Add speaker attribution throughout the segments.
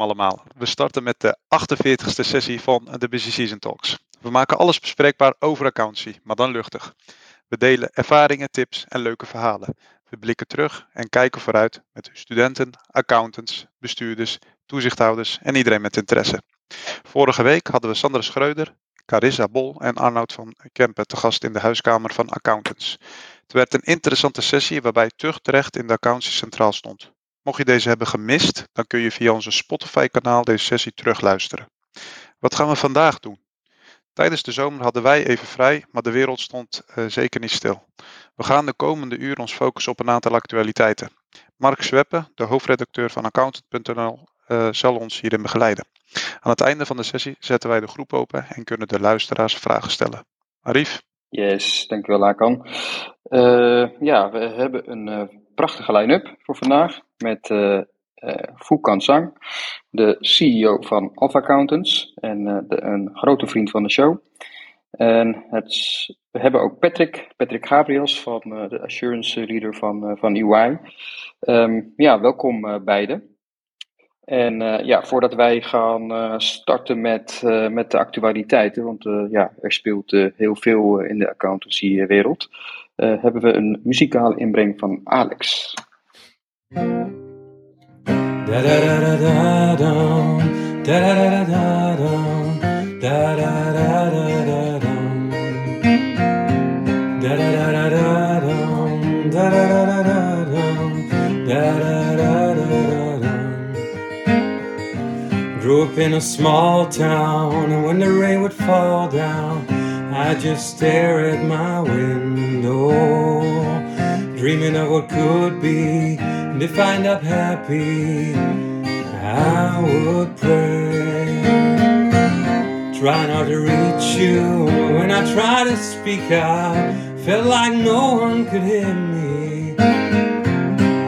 Speaker 1: allemaal. We starten met de 48ste sessie van de Busy Season Talks. We maken alles bespreekbaar over accountancy, maar dan luchtig. We delen ervaringen, tips en leuke verhalen. We blikken terug en kijken vooruit met studenten, accountants, bestuurders, toezichthouders en iedereen met interesse. Vorige week hadden we Sandra Schreuder, Carissa Bol en Arnoud van Kempen te gast in de huiskamer van accountants. Het werd een interessante sessie waarbij Tucht terecht in de accountancy centraal stond. Mocht je deze hebben gemist, dan kun je via onze Spotify-kanaal deze sessie terugluisteren. Wat gaan we vandaag doen? Tijdens de zomer hadden wij even vrij, maar de wereld stond uh, zeker niet stil. We gaan de komende uur ons focussen op een aantal actualiteiten. Mark Zweppe, de hoofdredacteur van accountant.nl, uh, zal ons hierin begeleiden. Aan het einde van de sessie zetten wij de groep open en kunnen de luisteraars vragen stellen. Arif?
Speaker 2: Yes, dankjewel Hakan. Uh, ja, we hebben een prachtige line-up voor vandaag met uh, uh, Sang, de CEO van Alpha Accountants en uh, de, een grote vriend van de show. En het, we hebben ook Patrick, Patrick Gabriels, van de assurance leader van, van EY. Ehm, ja, welkom beiden. En ja, voordat wij gaan starten met, met de actualiteiten, want ja, er speelt heel veel in de accountancy-wereld, hebben we een muzikale inbreng van Alex. Grew in a small town, and when the rain would fall down, I just stare at my window, dreaming of what could be and if I end up happy, I would pray. Try not to reach you when I try to speak out. Felt like no one could hear me.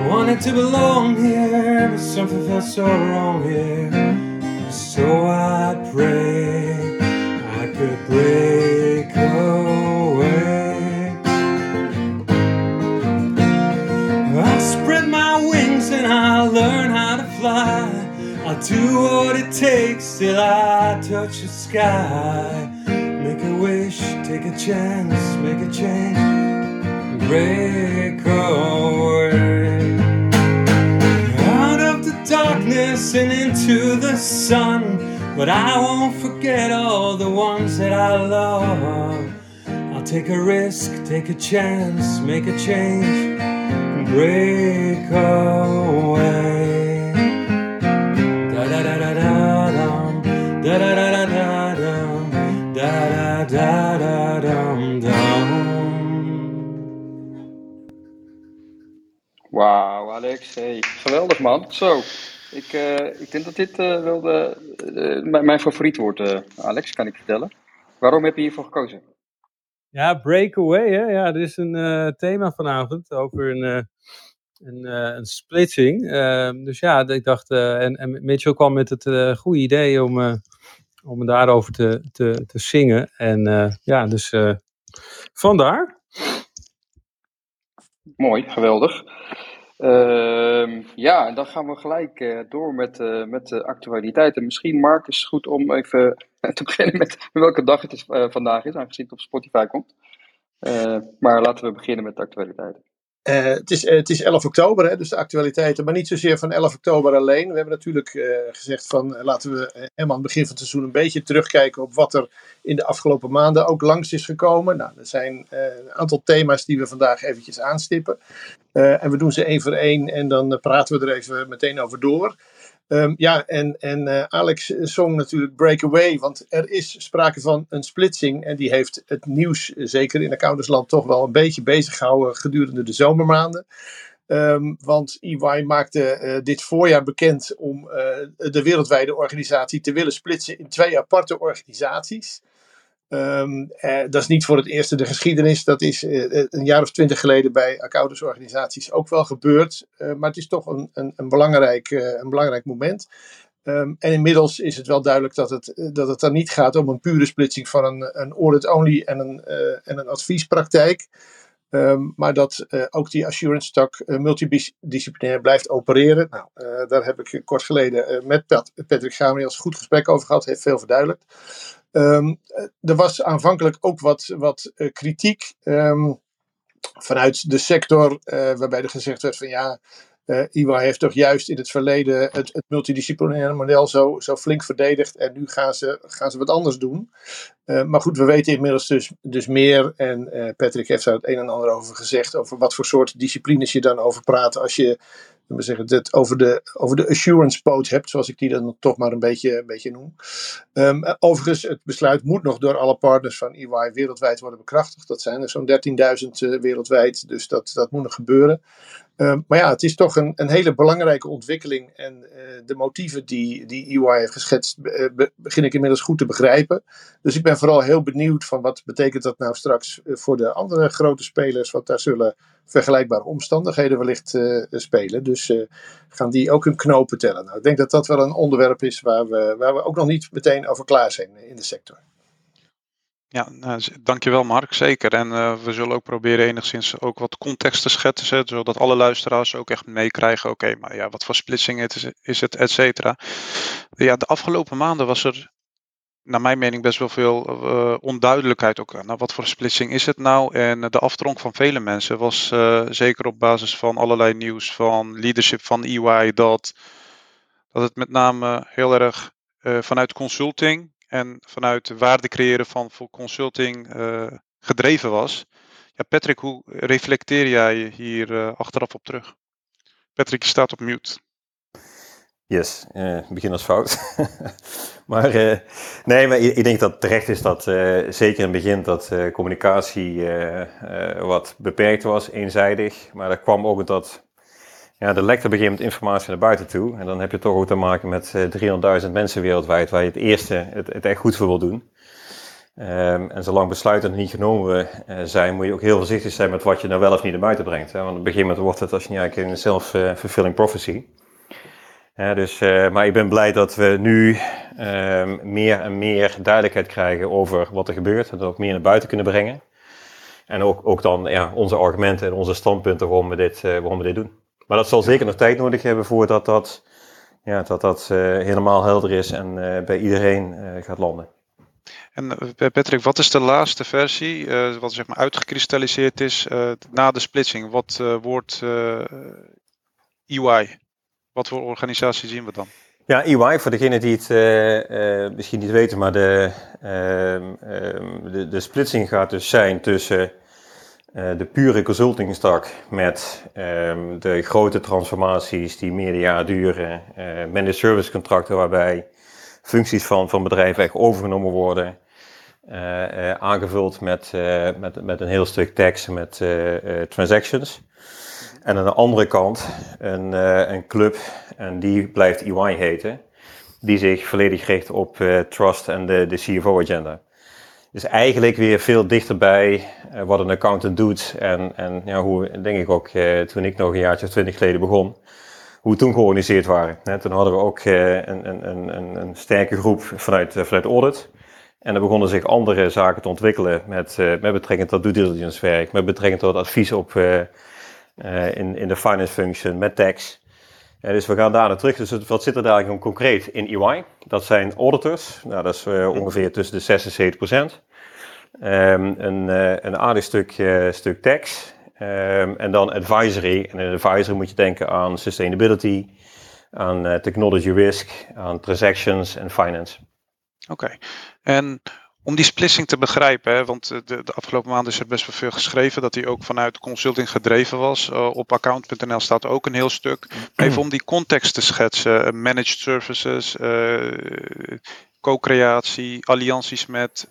Speaker 2: Wanted to belong here, but something felt so wrong here. So I pray I could break Do what it takes till I touch the sky. Make a wish, take a chance, make a change, break away. Out of the darkness and into the sun, but I won't forget all the ones that I love. I'll take a risk, take a chance, make a change break away. Da da da da da da da da. Wauw, Alex, hey, geweldig man. Zo, ik, uh, ik denk dat dit uh, wel de, uh, mijn favoriet wordt, Alex, kan ik vertellen. Waarom heb je hiervoor gekozen?
Speaker 3: Ja, Breakaway, hè? Ja, dit is een uh, thema vanavond over een, uh, een, uh, een splitsing. Ehm, dus ja, ik dacht, en, en Mitchell kwam met het goede idee om, om daarover te, te, te zingen. En ja, dus vandaar.
Speaker 2: Mooi, geweldig. Ehm, ja, en dan gaan we gelijk door met, met de actualiteiten. Misschien, Mark, is het goed om even te beginnen met welke dag het is, vandaag is, aangezien het op Spotify komt. Maar laten we beginnen met de actualiteiten.
Speaker 4: Uh, het, is, het is 11 oktober, hè, dus de actualiteiten, maar niet zozeer van 11 oktober alleen. We hebben natuurlijk gezegd van laten we aan het begin van het seizoen een beetje terugkijken op wat er in de afgelopen maanden ook langs is gekomen. Nou, er zijn een aantal thema's die we vandaag eventjes aanstippen. en we doen ze één voor één en dan praten we er even meteen over door. Um, ja, en, en uh, Alex zong natuurlijk Breakaway, want er is sprake van een splitsing. En die heeft het nieuws, zeker in accountantsland, toch wel een beetje bezig gehouden gedurende de zomermaanden. Um, want EY maakte dit voorjaar bekend om de wereldwijde organisatie te willen splitsen in twee aparte organisaties. Um, eh, dat is niet voor het eerst in de geschiedenis. Dat is uh, een jaar of twintig geleden bij accountantsorganisaties ook wel gebeurd. Uh, maar het is toch een, een, een belangrijk, een belangrijk moment. Um, en inmiddels is het wel duidelijk dat het, dat het dan niet gaat om een pure splitsing van een, een audit-only en een, en een adviespraktijk. Ehm, maar dat ook die assurance tak multidisciplinair blijft opereren. Nou, daar heb ik kort geleden met Pat, Patrick Gamriels goed gesprek over gehad, heeft veel verduidelijkt. Um, er was aanvankelijk ook wat, wat kritiek um, vanuit de sector, waarbij er gezegd werd van ja, uh, IWA heeft toch juist in het verleden het, het multidisciplinaire model zo, zo flink verdedigd. En nu gaan ze, gaan ze wat anders doen. Maar goed, we weten inmiddels dus, dus meer. En Patrick heeft daar het een en ander over gezegd. Over wat voor soort disciplines je dan over praat. Als je we zeggen, het over, de, over de assurance poot hebt, zoals ik die dan toch maar een beetje, een beetje noem. Um, overigens, het besluit moet nog door alle partners van EY wereldwijd worden bekrachtigd. Dat zijn er zo'n 13.000 wereldwijd, dus dat, dat moet nog gebeuren. Ehm, maar ja, het is toch een, een hele belangrijke ontwikkeling. En uh, de motieven die, die EY heeft geschetst, uh, begin ik inmiddels goed te begrijpen. Dus ik ben vooral heel benieuwd van wat betekent dat nou straks eh, voor de andere grote spelers. Want daar zullen vergelijkbare omstandigheden wellicht spelen. Dus gaan die ook hun knopen tellen. Nou, ik denk dat dat wel een onderwerp is waar we, waar we ook nog niet meteen over klaar zijn in de sector.
Speaker 1: Ja, nou, dankjewel Mark, zeker. En uh, we zullen ook proberen enigszins ook wat context te schetsen, zodat alle luisteraars ook echt meekrijgen, oké, maar ja, wat voor splitsing het is, het, et cetera. Ja, de afgelopen maanden was er, naar mijn mening, best wel veel uh, onduidelijkheid ook. Nou, wat voor splitsing is het nou? En de aftronk van vele mensen was zeker op basis van allerlei nieuws van leadership van EY, dat, dat het met name heel erg vanuit consulting en vanuit de waarde creëren van consulting uh, gedreven was. Ja, Patrick, hoe reflecteer jij hier uh, achteraf op terug? Patrick, je staat op mute.
Speaker 5: Yes, uh, begin als fout. maar nee, maar ik denk dat terecht is dat zeker in het begin dat communicatie wat beperkt was, eenzijdig. Maar dat kwam ook dat ja, er lekte op informatie naar buiten toe. En dan heb je toch ook te maken met 300.000 eh, mensen wereldwijd waar je het eerste het, het echt goed voor wil doen. Um, en zolang besluiten niet genomen uh, zijn, moet je ook heel voorzichtig zijn met wat je nou wel of niet naar buiten brengt. Hè? Want op een gegeven moment wordt het als je niet eigenlijk een self-fulfilling prophecy. Ja, dus, maar ik ben blij dat we nu uh, meer en meer duidelijkheid krijgen over wat er gebeurt. En dat ook meer naar buiten kunnen brengen. En ook, ook dan ja, onze argumenten en onze standpunten waarom we dit, waarom we dit doen. Maar dat zal zeker nog tijd nodig hebben voordat dat, ja, dat, dat uh, helemaal helder is en uh, bij iedereen uh, gaat landen.
Speaker 1: En Patrick, wat is de laatste versie, wat zeg maar uitgekristalliseerd is na de splitsing? Wat wordt EY? Wat voor organisatie zien we dan?
Speaker 5: Ja, EY, voor degenen die het misschien niet weten, maar de, ehm, ehm, de, de splitsing gaat dus zijn tussen de pure consulting stak met um, de grote transformaties die meerdere jaren duren, uh, managed service contracten waarbij functies van, van bedrijven echt overgenomen worden, uh, aangevuld met, met, met een heel stuk tekst met transactions. En aan de andere kant een, een club, en die blijft EY heten, die zich volledig richt op trust en de, de CFO-agenda. Dus eigenlijk weer veel dichterbij uh, wat een accountant doet. En, en ja, hoe, denk ik ook, uh, toen ik nog een jaartje of twintig geleden begon, hoe we toen georganiseerd waren. Toen hadden we ook uh, een, een, een, een, sterke groep vanuit, vanuit audit. En er begonnen zich andere zaken te ontwikkelen met, met betrekking tot due diligence werk, met betrekking tot advies op, in, in de finance function, met tax. Dus we gaan daar naar terug. Dus wat zit er daar concreet in EY? Dat zijn auditors. Nou, dat is uh, ongeveer tussen de 6 en 70 procent. Um, een, een aardig stuk, uh, stuk tax. Um, en dan advisory. En in advisory moet je denken aan sustainability, aan technology risk, aan transactions en finance.
Speaker 1: Oké. En om die splitsing te begrijpen, hè, want de, de, afgelopen maanden is er best wel veel geschreven dat hij ook vanuit consulting gedreven was. Uh, op account.nl staat ook een heel stuk. Even om die context te schetsen: uh, managed services, uh, co-creatie, allianties met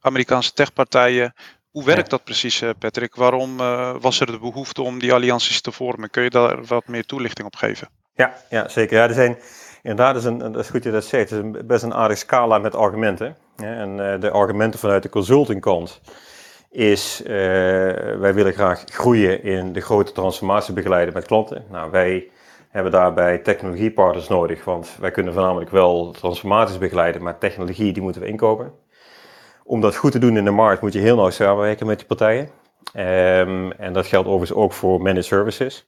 Speaker 1: Amerikaanse techpartijen. Hoe werkt dat precies, Patrick? Waarom was er de behoefte om die allianties te vormen? Kun je daar wat meer toelichting op geven?
Speaker 5: Ja, ja zeker. Ja, er zijn Inderdaad, dat is, een, dat is goed je dat zegt. Het is best een aardig scala met argumenten. En uh, de argumenten vanuit de consultingkant is, uh, wij willen graag groeien in de grote transformatie begeleiden met klanten. Nou, wij hebben daarbij technologiepartners nodig, want wij kunnen voornamelijk wel transformaties begeleiden, maar technologie die moeten we inkopen. Om dat goed te doen in de markt moet je heel nauw samenwerken met die partijen. Ehm, en dat geldt overigens ook voor managed services.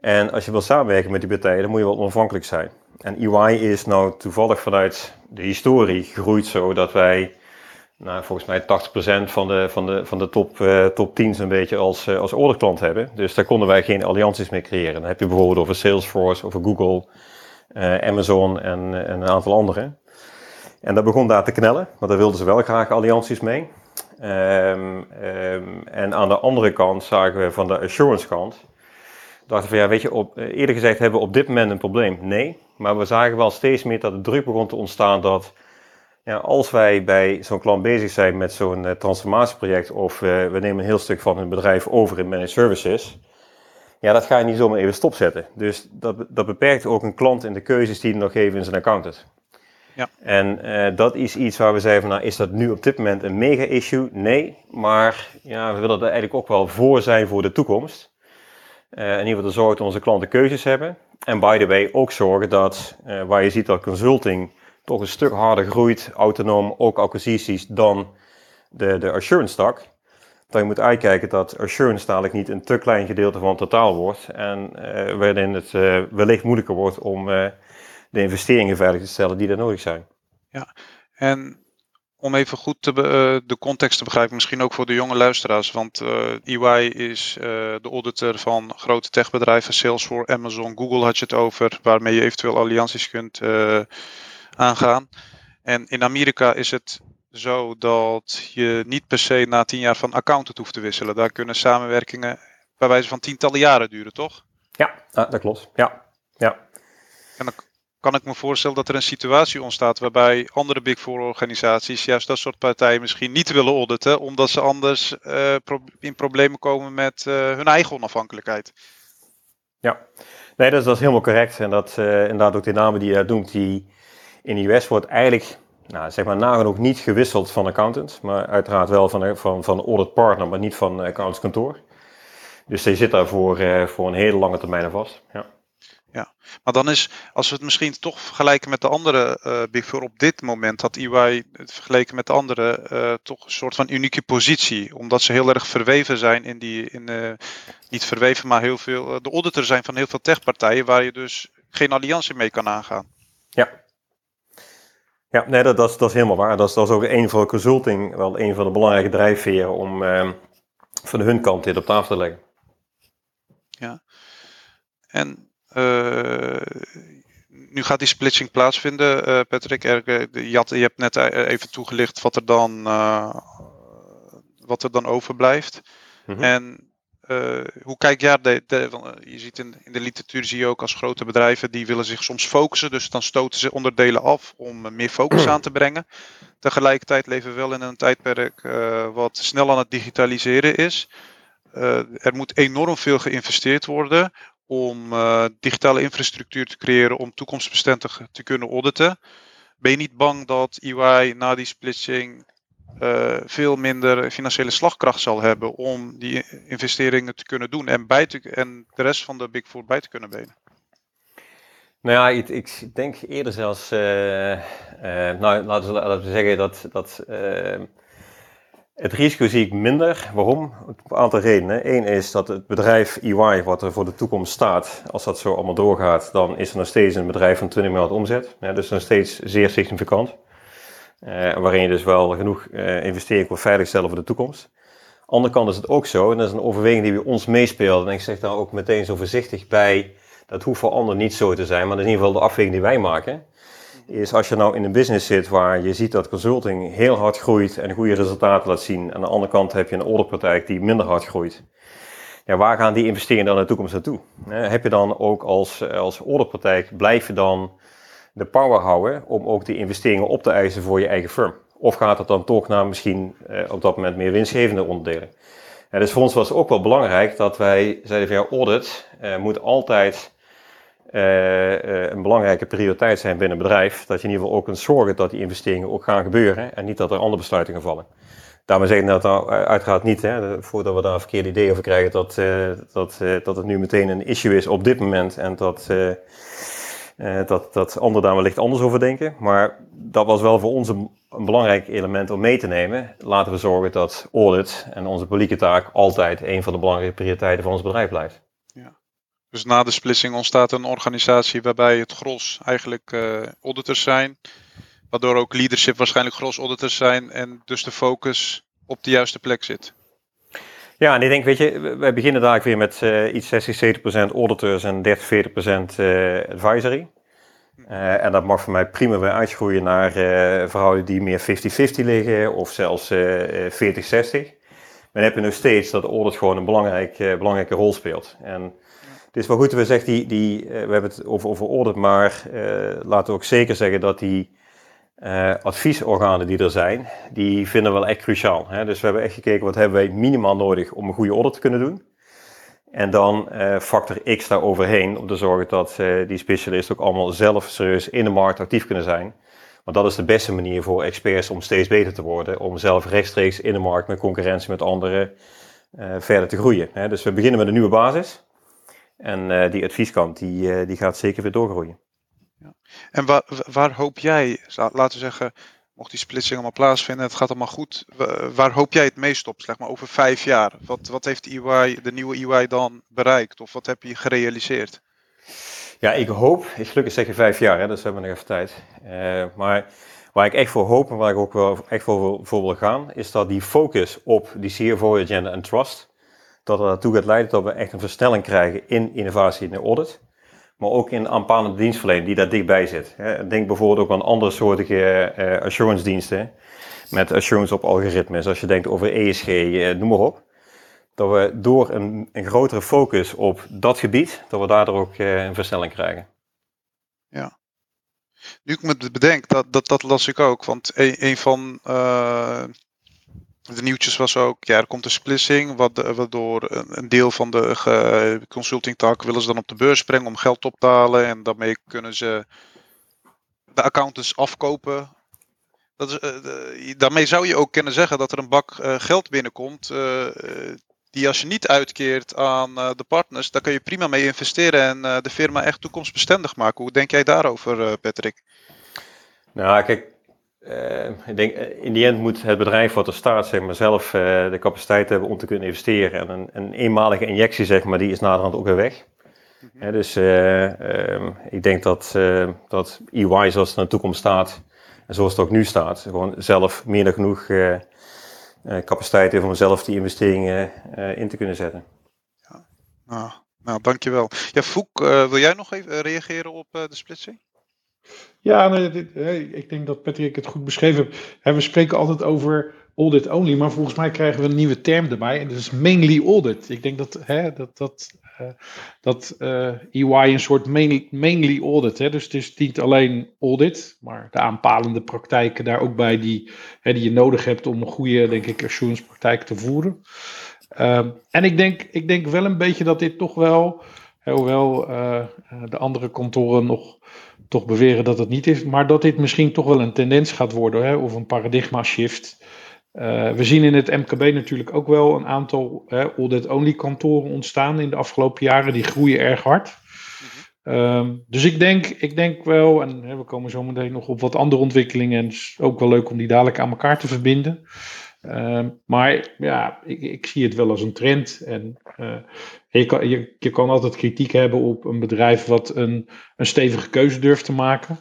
Speaker 5: En als je wil samenwerken met die partijen, dan moet je wel onafhankelijk zijn. En EY is nou toevallig vanuit de historie gegroeid zo dat wij, nou, volgens mij 80% van de, van de, van de top, uh, top 10 een beetje als, uh, als orderklant hebben. Dus daar konden wij geen allianties mee creëren. Dan heb je bijvoorbeeld over Salesforce, over Google, uh, Amazon en, en, een aantal andere. En dat begon daar te knellen, want daar wilden ze wel graag allianties mee. Um, um, en aan de andere kant zagen we van de assurance kant, dachten van ja, weet je, op, eerder gezegd hebben we op dit moment een probleem. Nee, maar we zagen wel steeds meer dat de druk begon te ontstaan dat ja, als wij bij zo'n klant bezig zijn met zo'n uh, transformatieproject of uh, we nemen een heel stuk van hun bedrijf over in managed services, ja, dat ga je niet zomaar even stopzetten. Dus dat, dat beperkt ook een klant in de keuzes die hij nog geeft in zijn accountant.
Speaker 1: Ja.
Speaker 5: En uh, dat is iets waar we zeiden van, nou, is dat nu op dit moment een mega issue? Nee, maar ja, we willen er eigenlijk ook wel voor zijn voor de toekomst. Uh, in ieder geval te zorgen dat onze klanten keuzes hebben. En by the way ook zorgen dat, uh, waar je ziet dat consulting toch een stuk harder groeit, autonoom, ook acquisities, dan de, de assurance tak. Dat je moet uitkijken dat assurance dadelijk niet een te klein gedeelte van het totaal wordt. En uh, waarin het wellicht moeilijker wordt om de investeringen veilig te stellen die er nodig zijn.
Speaker 1: Ja, en om even goed te be, de context te begrijpen, misschien ook voor de jonge luisteraars. Want EY is de auditor van grote techbedrijven, Salesforce, Amazon, Google had je het over, waarmee je eventueel allianties kunt aangaan. En in Amerika is het zo dat je niet per se na tien jaar van accountant hoeft te wisselen. Daar kunnen samenwerkingen bij wijze van tientallen jaren duren, toch?
Speaker 5: Ja, dat klopt. Ja. ja.
Speaker 1: En dan kan ik me voorstellen dat er een situatie ontstaat waarbij andere Big Four organisaties juist dat soort partijen misschien niet willen auditen, omdat ze anders uh, in problemen komen met uh, hun eigen onafhankelijkheid.
Speaker 5: Ja, nee, dat is, helemaal correct. En dat uh, inderdaad ook de namen die je noemt, die in de US wordt eigenlijk nou, zeg maar nagenoeg niet gewisseld van accountant, maar uiteraard wel van, van, van audit partner, maar niet van accountantskantoor. Dus je zit daar voor, voor een hele lange termijn vast. Ja.
Speaker 1: Ja, maar dan is, als we het misschien toch vergelijken met de andere uh, Big Four op dit moment, had EY het vergeleken met de andere uh, toch een soort van unieke positie. Omdat ze heel erg verweven zijn in die, in, niet verweven, maar heel veel, de auditor zijn van heel veel techpartijen waar je dus geen alliantie mee kan aangaan.
Speaker 5: Ja, ja, nee, dat, dat, is, dat is helemaal waar. Dat is, dat is ook een van de consulting, wel een van de belangrijke drijfveren om eh, van hun kant dit op tafel te leggen.
Speaker 1: Ja, en nu gaat die splitsing plaatsvinden, uh, Patrick. Er, je, hebt net even toegelicht wat er dan, wat er dan overblijft. Mm -hmm. En uh, hoe kijk jij de, de, je ziet in, in, de literatuur zie je ook als grote bedrijven die willen zich soms focussen, dus dan stoten ze onderdelen af om meer focus aan te brengen. Tegelijkertijd leven we wel in een tijdperk uh, wat snel aan het digitaliseren is. Uh, er moet enorm veel geïnvesteerd worden om digitale infrastructuur te creëren om toekomstbestendig te kunnen auditen. Ben je niet bang dat EY na die splitsing uh, veel minder financiële slagkracht zal hebben om die investeringen te kunnen doen en, bij te, en de rest van de Big Four bij te kunnen benen?
Speaker 5: Nou ja, ik, denk eerder zelfs, uh, nou laten we, laten we zeggen dat, dat het risico zie ik minder. Waarom? Een aantal redenen. Eén is dat het bedrijf EY, wat er voor de toekomst staat, als dat zo allemaal doorgaat, dan is er nog steeds een bedrijf van 20 miljard omzet. Ja, dus nog steeds zeer significant. Uh, waarin je dus wel genoeg uh, investering kon veiligstellen voor de toekomst. Andere kant is het ook zo, en dat is een overweging die bij ons meespeelt. En ik zeg daar ook meteen zo voorzichtig bij, dat hoeft voor anderen niet zo te zijn, maar dat is in ieder geval de afweging die wij maken. Is als je nou in een business zit waar je ziet dat consulting heel hard groeit en goede resultaten laat zien. Aan de andere kant heb je een orderpraktijk die minder hard groeit. Ja, waar gaan die investeringen dan in de toekomst naartoe? Uh, heb je dan ook als, als orderpraktijk, blijf je dan de power houden om ook die investeringen op te eisen voor je eigen firm? Of gaat het dan toch naar misschien eh, op dat moment meer winstgevende onderdelen? Dus voor ons was het ook wel belangrijk dat wij zeiden van ja, audit uh, moet altijd een belangrijke prioriteit zijn binnen een bedrijf. Dat je in ieder geval ook kunt zorgen dat die investeringen ook gaan gebeuren en niet dat er andere besluitingen vallen. Daarmee zeggen dat nou uiteraard niet, hè, voordat we daar een verkeerde idee over krijgen, dat, dat, dat het nu meteen een issue is op dit moment en dat dat, dat anderen daar wellicht anders over denken. Maar dat was wel voor ons een, een, belangrijk element om mee te nemen. Laten we zorgen dat audit en onze publieke taak altijd een van de belangrijke prioriteiten van ons bedrijf blijft.
Speaker 1: Dus na de splitsing ontstaat een organisatie waarbij het gros eigenlijk uh, auditors zijn. Waardoor ook leadership waarschijnlijk gros auditors zijn en dus de focus op de juiste plek zit.
Speaker 5: Ja, en ik denk, weet je, wij beginnen daar weer met uh, iets 60, 70% auditors en 30, 40% uh, advisory. Uh, en dat mag voor mij prima weer uitgroeien naar uh, verhoudingen die meer 50-50 liggen of zelfs 40-60. Maar dan heb je nog steeds dat audit gewoon een belangrijk, belangrijke rol speelt. En het is wel goed we zeggen, die, die, we hebben het over, over audit, maar laten we ook zeker zeggen dat die uh, adviesorganen die er zijn, die vinden we wel echt cruciaal. Hè? Dus we hebben echt gekeken wat hebben wij minimaal nodig om een goede audit te kunnen doen. En dan factor X daar overheen om te zorgen dat die specialisten ook allemaal zelf serieus in de markt actief kunnen zijn. Want dat is de beste manier voor experts om steeds beter te worden. Om zelf rechtstreeks in de markt met concurrentie met anderen verder te groeien. Dus we beginnen met een nieuwe basis. En die advieskant die, die gaat zeker weer doorgroeien.
Speaker 1: Ja. En waar, waar hoop jij, laten we zeggen, mocht die splitsing allemaal plaatsvinden, het gaat allemaal goed, waar hoop jij het meest op, zeg maar over vijf jaar? Wat, wat heeft EY, de nieuwe EY dan bereikt of wat heb je gerealiseerd?
Speaker 5: Ja, ik hoop, ik gelukkig zeg je vijf jaar, hè, dus we hebben nog even tijd. Uh, maar waar ik echt voor hoop en waar ik ook wel echt voor, voor wil gaan, is dat die focus op die CFO-agenda en trust, dat er naartoe gaat leiden dat we echt een versnelling krijgen in innovatie en audit maar ook in aanpalende dienstverlening die daar dichtbij zit. Denk bijvoorbeeld ook aan andere soortige uh, assurance diensten met assurance op algoritmes. Als je denkt over ESG, uh, noem maar op. Dat we door een, een, grotere focus op dat gebied, dat we daardoor ook uh, een versnelling krijgen.
Speaker 1: Ja. Nu ik me bedenk, dat, dat, dat las ik ook. Want een van de nieuwtjes was ook, ja, er komt een splitsing, waardoor een deel van de consultingtak willen ze dan op de beurs brengen om geld op te halen. En daarmee kunnen ze de accountants afkopen. Dat is, uh, daarmee zou je ook kunnen zeggen dat er een bak uh, geld binnenkomt. Uh, die als je niet uitkeert aan de partners, daar kun je prima mee investeren en de firma echt toekomstbestendig maken. Hoe denk jij daarover, Patrick?
Speaker 5: Nou, kijk, uh, ik denk, eh, in die end moet het bedrijf wat er staat, zeg maar, zelf uh, de capaciteit hebben om te kunnen investeren. En een, een eenmalige injectie, zeg maar, die is naderhand ook weer weg. Mm -hmm. dus um, ik denk dat, dat EY, zoals het in de toekomst staat, en zoals het ook nu staat, gewoon zelf meer dan genoeg capaciteit heeft om zelf die investeringen in te kunnen zetten.
Speaker 1: Ja. Nou, nou, dankjewel. Ja, Foek, wil jij nog even reageren op de splitsing?
Speaker 6: Ja, ik denk dat Patrick het goed beschreven heeft. We spreken altijd over audit only, maar volgens mij krijgen we een nieuwe term erbij. En dat is mainly audit. Ik denk dat, hè, dat, dat, uh, dat uh, eh, EY een soort mainly, mainly audit. Hè, dus het is niet alleen audit, maar de aanpalende praktijken daar ook bij die, hè, die je nodig hebt om een goede, denk ik, assurance praktijk te voeren. Um, en ik denk, ik denk wel een beetje dat dit toch wel, hoewel uh, de andere kantoren nog toch beweren dat het niet is, maar dat dit misschien toch wel een tendens gaat worden hè, of een paradigma shift. Uh, we zien in het MKB natuurlijk ook wel een aantal audit-only kantoren ontstaan in de afgelopen jaren. Die groeien erg hard. Mm -hmm. dus ik denk, ik denk wel, en hè, we komen zo meteen nog op wat andere ontwikkelingen. En het is ook wel leuk om die dadelijk aan elkaar te verbinden. Uh, maar ja, ik, ik, zie het wel als een trend. En uh, je, kan, je, kan altijd kritiek hebben op een bedrijf wat een, een stevige keuze durft te maken.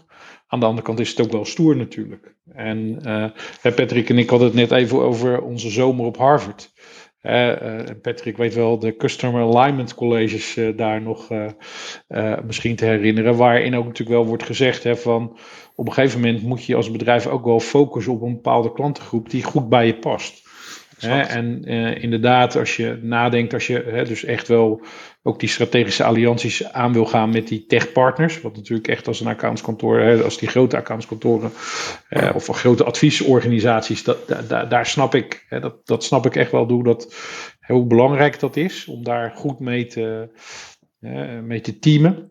Speaker 6: Aan de andere kant is het ook wel stoer natuurlijk. En uh, Patrick en ik hadden het net even over onze zomer op Harvard. Uh, Patrick weet wel de Customer Alignment Colleges daar nog misschien te herinneren. Waarin ook natuurlijk wel wordt gezegd hè, van op een gegeven moment moet je als bedrijf ook wel focussen op een bepaalde klantengroep die goed bij je past. Hè, en uh, inderdaad, als je nadenkt, als je hè, dus echt wel ook die strategische allianties aan wil gaan met die techpartners, wat natuurlijk echt als een accountskantoor, hè, als die grote accountskantoren uh, of grote adviesorganisaties, dat, da, daar snap ik, hè, dat, dat snap ik echt wel hoe, dat, hoe belangrijk dat is om daar goed mee te, mee te teamen.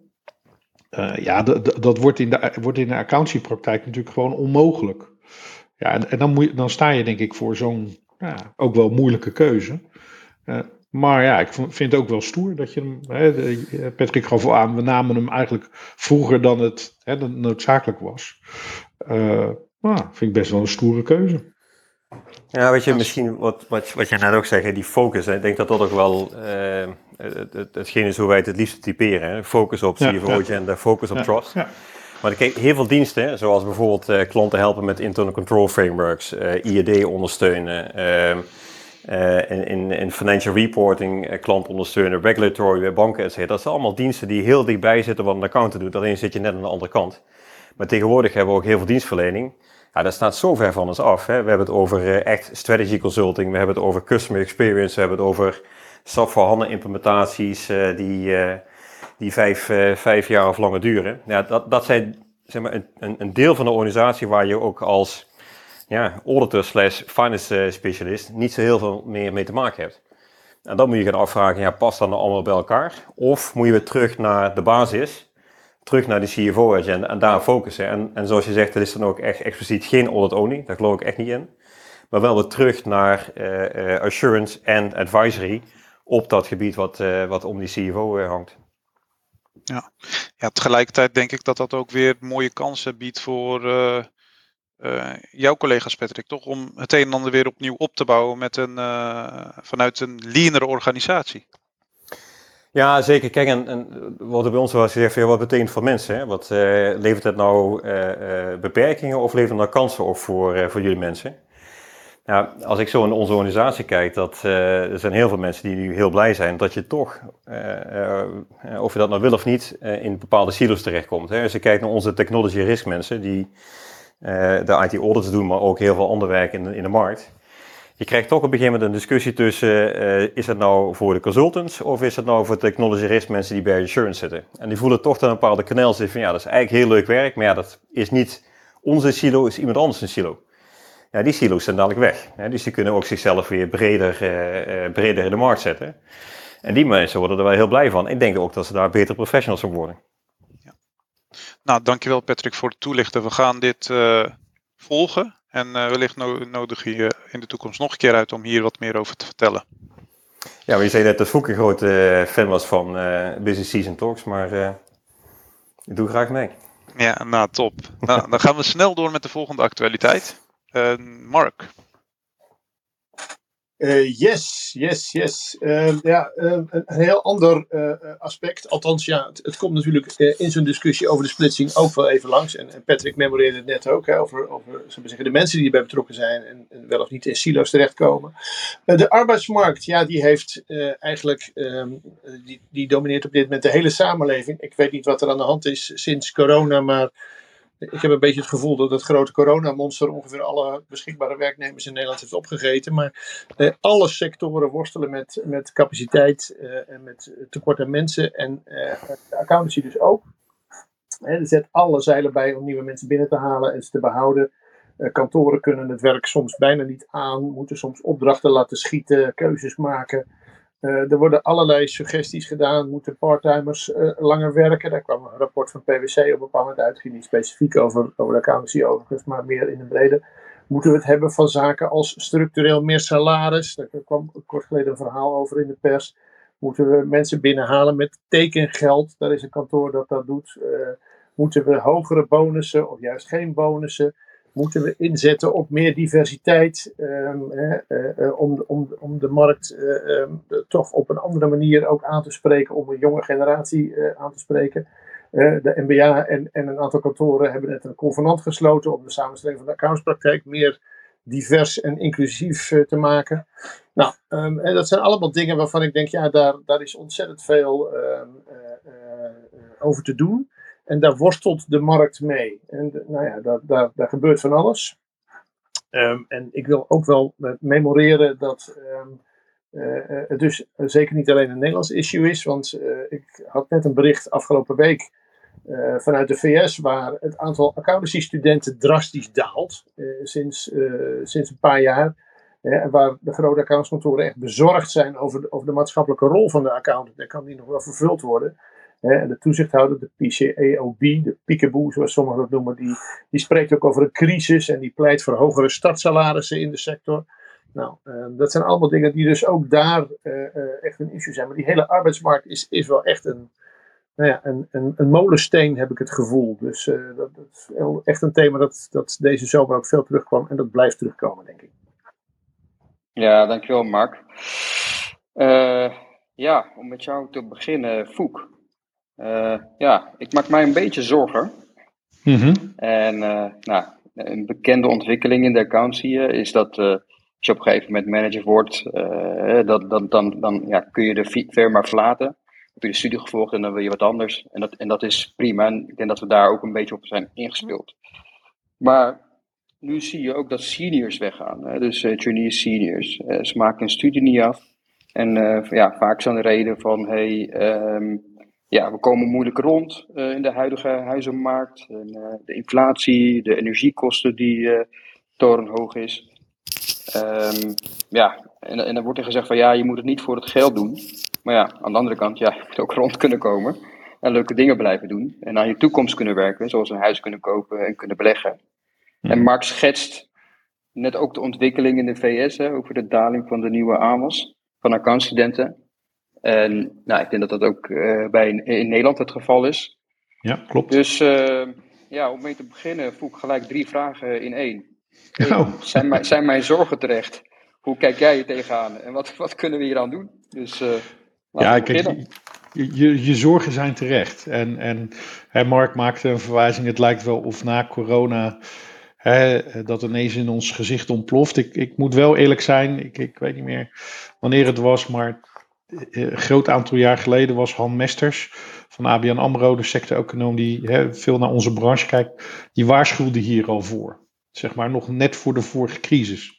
Speaker 6: Uh, ja, dat wordt in de, wordt in de accountancypraktijk natuurlijk gewoon onmogelijk. Ja, en, en dan, moet je, dan sta je denk ik voor zo'n ja, ook wel moeilijke keuze. Uh, Maar ja, ik vind het ook wel stoer dat je hem. Hè, Patrick gaf al aan, we namen hem eigenlijk vroeger dan het hè, noodzakelijk was. Uh, nou, vind ik best wel een stoere keuze.
Speaker 5: Ja, weet je, misschien wat, wat, wat je net ook zegt, die focus. Hè, ik denk dat dat ook wel uh, het, het, hetgeen is hoe wij het het liefst typeren. Hè. Focus op CFO-agenda, focus op trust. Maar kijk, heel veel diensten, zoals bijvoorbeeld uh, klanten helpen met internal control frameworks, uh, IED ondersteunen, uh, in, in, financial reporting, uh, klant ondersteunen, regulatory, banken, etc. Dat zijn allemaal diensten die heel dichtbij zitten wat een accountant doet. Alleen zit je net aan de andere kant. Maar tegenwoordig hebben we ook heel veel dienstverlening. Ja, dat staat zo ver van ons af. Hè. We hebben het over uh, echt strategy consulting, we hebben het over customer experience, we hebben het over SAP voor handen implementaties die, die vijf, vijf jaar of langer duren. Ja, dat, dat zijn zeg maar, een, een deel van de organisatie waar je ook als ja, auditor slash finance eh, specialist niet zo heel veel meer mee te maken hebt. En dan moet je gaan afvragen, ja, past dat nou allemaal bij elkaar? Of moet je weer terug naar de basis, terug naar de CFO-agenda en daar focussen? En, en zoals je zegt, dat is dan ook echt expliciet geen audit only, daar geloof ik echt niet in. Maar wel weer terug naar uh, assurance en advisory op dat gebied wat, uh, wat om die CFO hangt.
Speaker 1: Ja. ja, tegelijkertijd denk ik dat dat ook weer mooie kansen biedt voor jouw collega's, Patrick, toch? Om het een en ander weer opnieuw op te bouwen met een, vanuit een leanere organisatie.
Speaker 5: Ja, zeker. Kijk, en, en wat bij ons was gezegd, wat betekent voor mensen? Hè? Wat uh, levert het nou beperkingen of levert het nou kansen op voor, voor jullie mensen? Nou, als ik zo in onze organisatie kijk, dat, er zijn heel veel mensen die nu heel blij zijn dat je toch, of je dat nou wil of niet, in bepaalde silos terechtkomt. Hè? Als je kijkt naar onze technology risk mensen, die de IT audits doen, maar ook heel veel ander werk in in de markt. Je krijgt toch op een gegeven moment een discussie tussen, uh, is het nou voor de consultants of is het nou voor technology risk mensen die bij insurance zitten? En die voelen toch dan een bepaalde kaneel zitten van ja, dat is eigenlijk heel leuk werk, maar ja, dat is niet onze silo, is iemand anders een silo. Ja, die silo's zijn dadelijk weg. Hè? Dus die kunnen ook zichzelf weer breder, uh, breder in de markt zetten. En die mensen worden er wel heel blij van. Ik denk ook dat ze daar betere professionals van worden.
Speaker 1: Nou, dankjewel Patrick voor het toelichten. We gaan dit volgen en uh, wellicht no nodig je in de toekomst nog een keer uit om hier wat meer over te vertellen.
Speaker 5: Ja, maar je zei net dat Foek een grote uh, fan was van Business Season Talks, maar ik doe graag mee.
Speaker 1: Ja, nou top. nou, dan gaan we snel door met de volgende actualiteit. Mark,
Speaker 4: uh, yes, yes, yes. Uh, ja, uh, een heel ander eh, aspect. Althans, ja, het, komt natuurlijk in zo'n discussie over de splitsing ook wel even langs. En, Patrick memoreerde het net ook hè, over, over zeggen, de mensen die erbij betrokken zijn en, wel of niet in silo's terechtkomen. de arbeidsmarkt, ja, die heeft eigenlijk, um, die, die domineert op dit moment de hele samenleving. Ik weet niet wat er aan de hand is sinds corona, maar ik heb een beetje het gevoel dat het grote coronamonster ongeveer alle beschikbare werknemers in Nederland heeft opgegeten. Maar eh, alle sectoren worstelen met, met capaciteit eh, en met tekort aan mensen. En eh, de accountancy dus ook. er zet alle zeilen bij om nieuwe mensen binnen te halen en ze te behouden. Uh, kantoren kunnen het werk soms bijna niet aan, moeten soms opdrachten laten schieten, keuzes maken. Uh, er worden allerlei suggesties gedaan. Moeten parttimers uh, langer werken? Daar kwam een rapport van PwC op een bepaald moment uit. Ging niet specifiek over, over de accountancy overigens, maar meer in de brede. Moeten we het hebben van zaken als structureel meer salaris? Daar kwam kort geleden een verhaal over in de pers. Moeten we mensen binnenhalen met tekengeld? Daar is een kantoor dat dat doet. Uh, moeten we hogere bonussen of juist geen bonussen? Moeten we inzetten op meer diversiteit um, uh, om, om, om de markt uh, um, toch op een andere manier ook aan te spreken, om een jonge generatie aan te spreken. de MBA en, en een aantal kantoren hebben net een convenant gesloten om de samenstelling van de accountspraktijk meer divers en inclusief te maken. Nou, en dat zijn allemaal dingen waarvan ik denk, ja, daar, daar is ontzettend veel over te doen. En daar worstelt de markt mee. En nou ja, daar, daar, daar gebeurt van alles. Um, en ik wil ook wel memoreren dat um, uh, het dus zeker niet alleen een Nederlands issue is. Want ik had net een bericht afgelopen week vanuit de VS waar het aantal accountancy-studenten drastisch daalt sinds, sinds een paar jaar. waar de grote accountskantoren echt bezorgd zijn over de, over de maatschappelijke rol van de accountant. En kan die nog wel vervuld worden? De toezichthouder, de PCAOB, de Peekaboo zoals sommigen dat noemen, die, die spreekt ook over een crisis en die pleit voor hogere startsalarissen in de sector. Nou, dat zijn allemaal dingen die dus ook daar echt een issue zijn. Maar die hele arbeidsmarkt is, is wel echt een, nou ja, een, een, een molensteen, heb ik het gevoel. Dus dat, dat, is echt een thema dat, dat deze zomer ook veel terugkwam. En dat blijft terugkomen, denk ik.
Speaker 2: Ja, dankjewel Mark. Ja, om met jou te beginnen, Foek. Uh, ja, ik maak mij een beetje zorgen. Mm -hmm. En uh, nou, een bekende ontwikkeling in de accountie is dat als je op een gegeven moment manager wordt, dat, dat, dan, dan ja, kun je de firma verlaten. Heb je de studie gevolgd en dan wil je wat anders. En dat, en dat is prima. En ik denk dat we daar ook een beetje op zijn ingespeeld. Maar nu zie je ook dat seniors weggaan. Hè? Dus trainees, seniors. Ze maken een studie niet af. En ja, vaak zijn de reden van, hey, um, ja, we komen moeilijk rond in de huidige huizenmarkt. En, de inflatie, de energiekosten die torenhoog is. Um, ja, en, en dan wordt er gezegd van, ja, je moet het niet voor het geld doen. Maar ja, aan de andere kant, ja, je moet ook rond kunnen komen. En leuke dingen blijven doen. En aan je toekomst kunnen werken, zoals een huis kunnen kopen en kunnen beleggen. En Mark schetst net ook de ontwikkeling in de VS hè, over de daling van de nieuwe AMOS van accountstudenten. En nou, ik denk dat dat ook uh, bij in, Nederland het geval is.
Speaker 6: Ja, klopt.
Speaker 2: Dus uh, ja, om mee te beginnen voeg ik gelijk drie vragen in één. Oh. Zijn, mijn, zijn mijn zorgen terecht? Hoe kijk jij er tegenaan? En wat, wat kunnen we hier aan doen? Dus uh, ja, kijk,
Speaker 6: je, je, je, zorgen zijn terecht. En, en hè, Mark maakte een verwijzing, het lijkt wel of na corona Hè, dat ineens in ons gezicht ontploft. Ik, ik moet wel eerlijk zijn, ik, ik weet niet meer wanneer het was, maar eh, een groot aantal jaar geleden was Han Mesters van ABN AMRO, de sector-econoom die veel naar onze branche kijkt, die waarschuwde hier al voor. Zeg maar nog net voor de vorige crisis.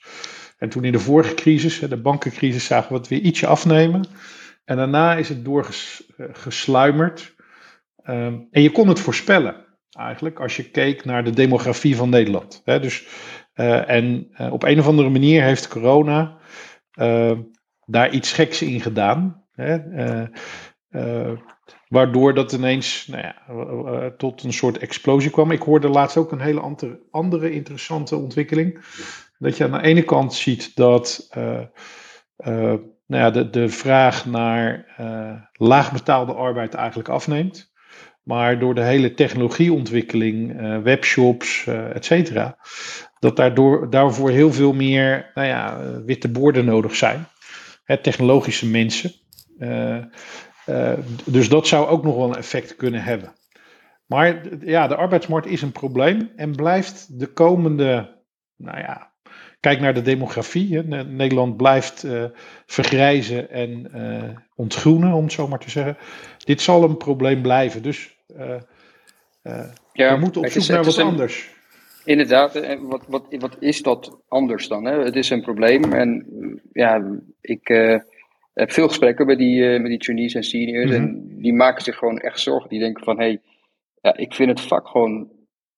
Speaker 6: En toen in de vorige crisis, de bankencrisis, zagen we het weer ietsje afnemen. En daarna is het doorgesluimerd. Um, en je kon het voorspellen eigenlijk, als je keek naar de demografie van Nederland. Dus, uh, en op een of andere manier heeft corona uh, daar iets geks in gedaan. Hè, waardoor dat ineens nou ja, tot een soort explosie kwam. Ik hoorde laatst ook een hele andere, interessante ontwikkeling. Dat je aan de ene kant ziet dat nou ja, de, de vraag naar laagbetaalde arbeid eigenlijk afneemt. Maar door de hele technologieontwikkeling, uh, webshops, uh, et cetera, dat daardoor, daarvoor heel veel meer nou ja, uh, witte borden nodig zijn. Hè, technologische mensen. dus dat zou ook nog wel een effect kunnen hebben. Maar ja, de arbeidsmarkt is een probleem en blijft de komende, nou ja, kijk naar de demografie. Hè. Nederland blijft vergrijzen en ontgroenen, om het zo maar te zeggen. Dit zal een probleem blijven. Dus uh, uh, ja, we moeten op zoek naar wat anders.
Speaker 2: Inderdaad, en wat, wat, wat is dat anders dan? Hè? Het is een probleem en ja, ik uh, heb veel gesprekken met die, uh, met die trainees en seniors mm -hmm. en die maken zich gewoon echt zorgen. Die denken van, hé, hey, ja, ik vind het vak gewoon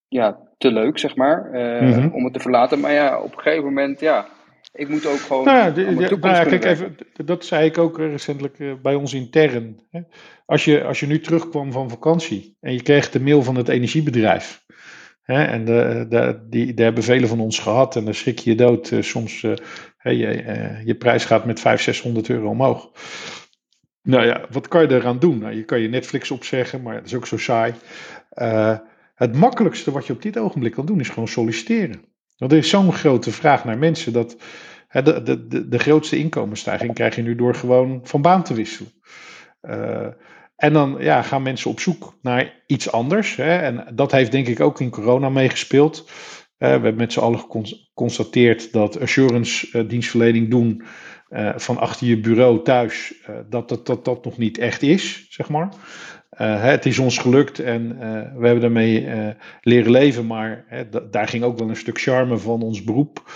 Speaker 2: ja, te leuk, zeg maar, mm -hmm. om het te verlaten. Maar ja, op een gegeven moment, ja, ik moet ook gewoon. Nou ja, de, de, nou ja kijk even,
Speaker 6: dat zei ik ook recentelijk bij ons intern. Hè. Als, je, als je nu terugkwam van vakantie en je kreeg de mail van het energiebedrijf. Hè, en de, de, die, hebben velen van ons gehad en dan schrik je je dood. Uh, soms uh, je, je prijs gaat met 500, 600 euro omhoog. Nou ja, wat kan je eraan doen? Nou, je kan je Netflix opzeggen, maar dat is ook zo saai. het makkelijkste wat je op dit ogenblik kan doen is gewoon solliciteren. Want er is zo'n grote vraag naar mensen dat hè, de, de, de, de, grootste inkomensstijging krijg je nu door gewoon van baan te wisselen. Uh, en dan ja, gaan mensen op zoek naar iets anders. Hè, en dat heeft denk ik ook in corona meegespeeld. Uh, we hebben met z'n allen geconstateerd dat assurance uh, dienstverlening doen van achter je bureau thuis, dat, dat, dat dat nog niet echt is, zeg maar. Uh, het is ons gelukt en uh, we hebben daarmee uh, leren leven, maar daar ging ook wel een stuk charme van ons beroep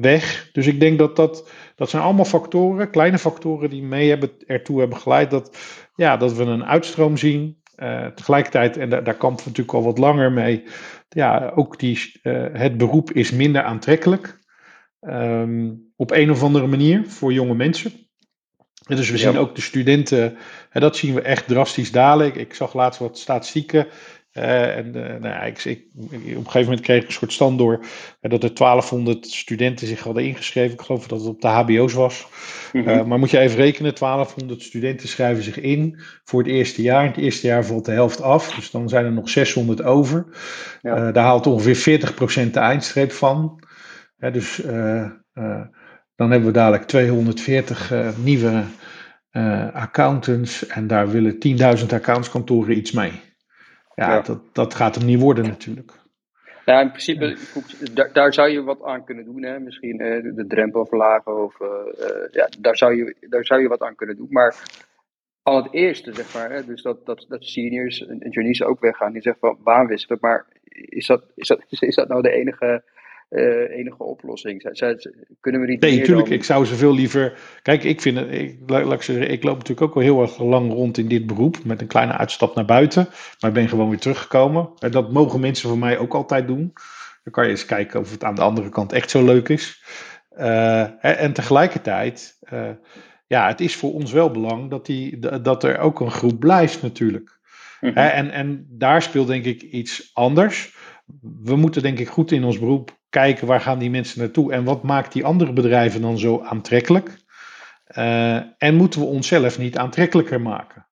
Speaker 6: weg. Dus ik denk dat dat, dat zijn allemaal factoren, kleine factoren die mee hebben, ertoe hebben geleid dat, ja, dat we een uitstroom zien. tegelijkertijd, en daar, daar kampen we natuurlijk al wat langer mee, ja, ook die, het beroep is minder aantrekkelijk. Um, op een of andere manier voor jonge mensen. En dus we zien ook de studenten, en dat zien we echt drastisch dalen. Ik, ik zag laatst wat statistieken. Uh, en uh, nou ja, ik, ik, op een gegeven moment kreeg ik een soort stand door uh, dat er 1200 studenten zich hadden ingeschreven. Ik geloof dat het op de HBO's was. Mm -hmm. maar moet je even rekenen: 1200 studenten schrijven zich in voor het eerste jaar. In het eerste jaar valt de helft af, dus dan zijn er nog 600 over. Ja. daar haalt ongeveer 40% de eindstreep van. dus dan hebben we dadelijk 240 nieuwe accountants en daar willen 10.000 accountskantoren iets mee. Ja, ja, Dat, dat gaat hem niet worden natuurlijk.
Speaker 2: Ja, in principe, daar, daar zou je wat aan kunnen doen. Hè? Misschien eh, de drempel verlagen of uh, uh, ja, daar zou, je, daar zou je wat aan kunnen doen. Maar al het eerste, zeg maar, hè? dus dat, dat, dat seniors en juniors ook weggaan, die zeggen van baan wisselen. Maar is dat, is, dat, is, is dat nou de enige uh, enige oplossing. Zij, kunnen we niet
Speaker 6: nee, natuurlijk. Dan... Ik zou ze veel liever. Kijk, ik vind het. Ik, laat ik, zeggen, ik loop natuurlijk ook al heel erg lang rond in dit beroep. Met een kleine uitstap naar buiten. Maar ik ben gewoon weer teruggekomen. En dat mogen mensen van mij ook altijd doen. Dan kan je eens kijken of het aan de andere kant echt zo leuk is. Uh, en tegelijkertijd. Uh, ja, het is voor ons wel belang dat, die, dat er ook een groep blijft, natuurlijk. Mm-hmm. En, en daar speelt denk ik iets anders. We moeten denk ik goed in ons beroep kijken waar gaan die mensen naartoe en wat maakt die andere bedrijven dan zo aantrekkelijk. Uh, en moeten we onszelf niet aantrekkelijker maken.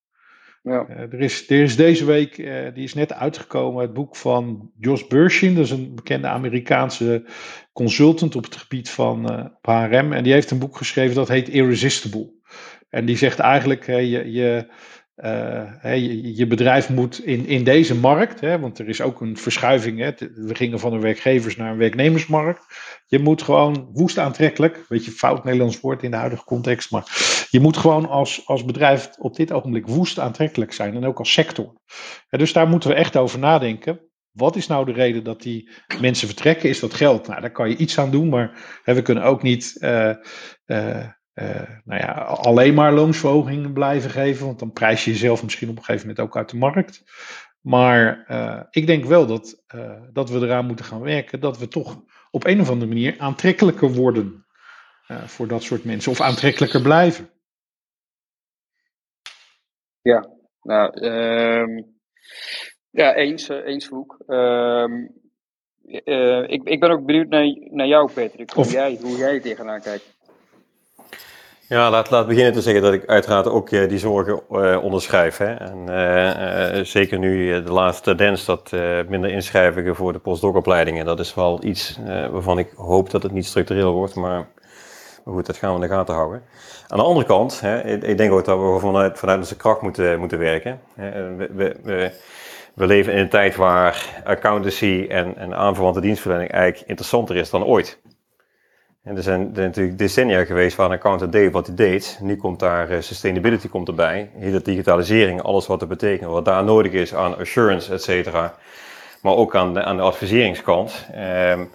Speaker 6: Ja. Uh, er, is, er is deze week, uh, die is net uitgekomen, het boek van Jos Bershin. Dat is een bekende Amerikaanse consultant op het gebied van HRM. En die heeft een boek geschreven dat heet Irresistible. En die zegt eigenlijk, je, je, uh, je, je, bedrijf moet in, in deze markt, hè, want er is ook een verschuiving. Hè, we gingen van een werkgevers naar een werknemersmarkt. Je moet gewoon woest aantrekkelijk, weet je, fout Nederlands woord in de huidige context, maar je moet gewoon als, als bedrijf op dit ogenblik woest aantrekkelijk zijn en ook als sector. Ja, dus daar moeten we echt over nadenken. Wat is nou de reden dat die mensen vertrekken? Is dat geld? Nou, daar kan je iets aan doen, maar hè, we kunnen ook niet. Uh, uh, nou ja, alleen maar loonsverhoging blijven geven, want dan prijs je jezelf misschien op een gegeven moment ook uit de markt. Maar uh, ik denk wel dat, uh, dat we eraan moeten gaan werken, dat we toch op een of andere manier aantrekkelijker worden voor dat soort mensen, of aantrekkelijker blijven.
Speaker 2: Ja, nou, um, ja, eens, eens Hoek. Um, ik, ik ben ook benieuwd naar, naar jou, Patrick, hoe, jij, hoe jij tegenaan kijkt.
Speaker 5: Ja, laat, laat beginnen te zeggen dat ik uiteraard ook uh, die zorgen uh, onderschrijf. Hè. En uh, zeker nu de laatste tendens dat minder inschrijvingen voor de postdocopleidingen. Dat is wel iets waarvan ik hoop dat het niet structureel wordt, maar, maar goed, dat gaan we in de gaten houden. Aan de andere kant, hè, ik, ik, denk ook dat we vanuit, vanuit onze kracht moeten, moeten werken. We, we, we, we, leven in een tijd waar accountancy en, en aanverwante dienstverlening eigenlijk interessanter is dan ooit. En er zijn, er natuurlijk decennia geweest waar een accountant deed wat hij deed. Nu komt daar uh, sustainability komt erbij. Hele digitalisering, alles wat dat betekent. Wat daar nodig is aan assurance, et cetera. Maar ook aan de, aan de adviseringskant. Um,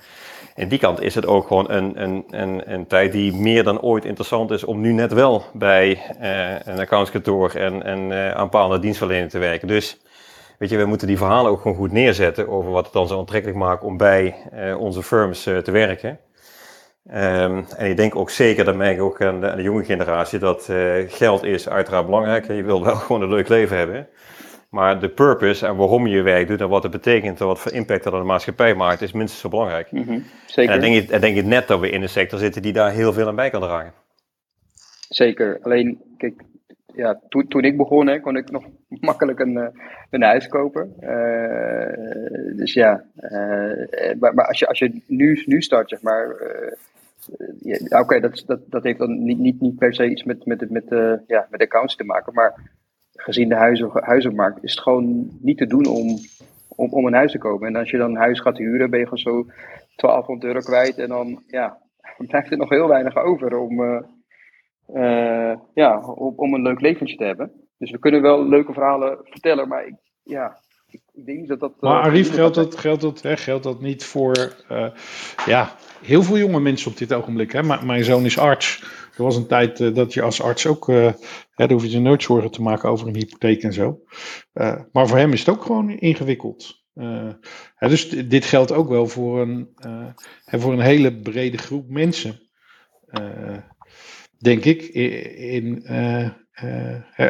Speaker 5: in die kant is het ook gewoon een, een, een, tijd die meer dan ooit interessant is om nu net wel bij uh, een accountskantoor en, en uh, aanpalende dienstverlening te werken. Dus weet je, we moeten die verhalen ook gewoon goed neerzetten over wat het dan zo aantrekkelijk maakt om bij uh, onze firms te werken. Um, en ik denk ook zeker, dat merk ik ook aan de, aan de jonge generatie, dat uh, geld is uiteraard belangrijk. Je wil wel gewoon een leuk leven hebben. Maar de purpose en waarom je je werk doet en wat het betekent en wat voor impact dat aan de maatschappij maakt, is minstens zo belangrijk. Mm -hmm, zeker. En dan denk, ik, denk ik net dat we in een sector zitten die daar heel veel aan bij kan dragen.
Speaker 2: Zeker. Alleen, kijk, ja, toen, toen ik begon, hè, kon ik nog makkelijk een, uh, een huis kopen. Uh, dus ja, uh, maar, maar, als je, als je nu, nu start, zeg maar, ja, Oké, okay, dat, dat, dat heeft dan niet, niet, niet per se iets met, met, met, uh, ja, met accounts te maken. Maar gezien de huizen, huizenmarkt is het gewoon niet te doen om, om, om een huis te kopen. En als je dan een huis gaat huren, ben je gewoon zo 1200 euro kwijt. En dan ja, blijft er nog heel weinig over om, uh, uh, ja, om, om een leuk leventje te hebben. Dus we kunnen wel leuke verhalen vertellen, maar ik, ja, ik denk dat dat.
Speaker 6: Maar Arif, geldt dat, geldt, dat, hè, geldt dat niet voor. Uh, ja, heel veel jonge mensen op dit ogenblik. Hè? Mijn zoon is arts. Er was een tijd uh, dat je als arts ook. Uh, hè, daar hoef je nooit zorgen te maken over een hypotheek en zo. maar voor hem is het ook gewoon ingewikkeld. Hè, dus dit geldt ook wel voor een, voor een hele brede groep mensen. denk ik. In,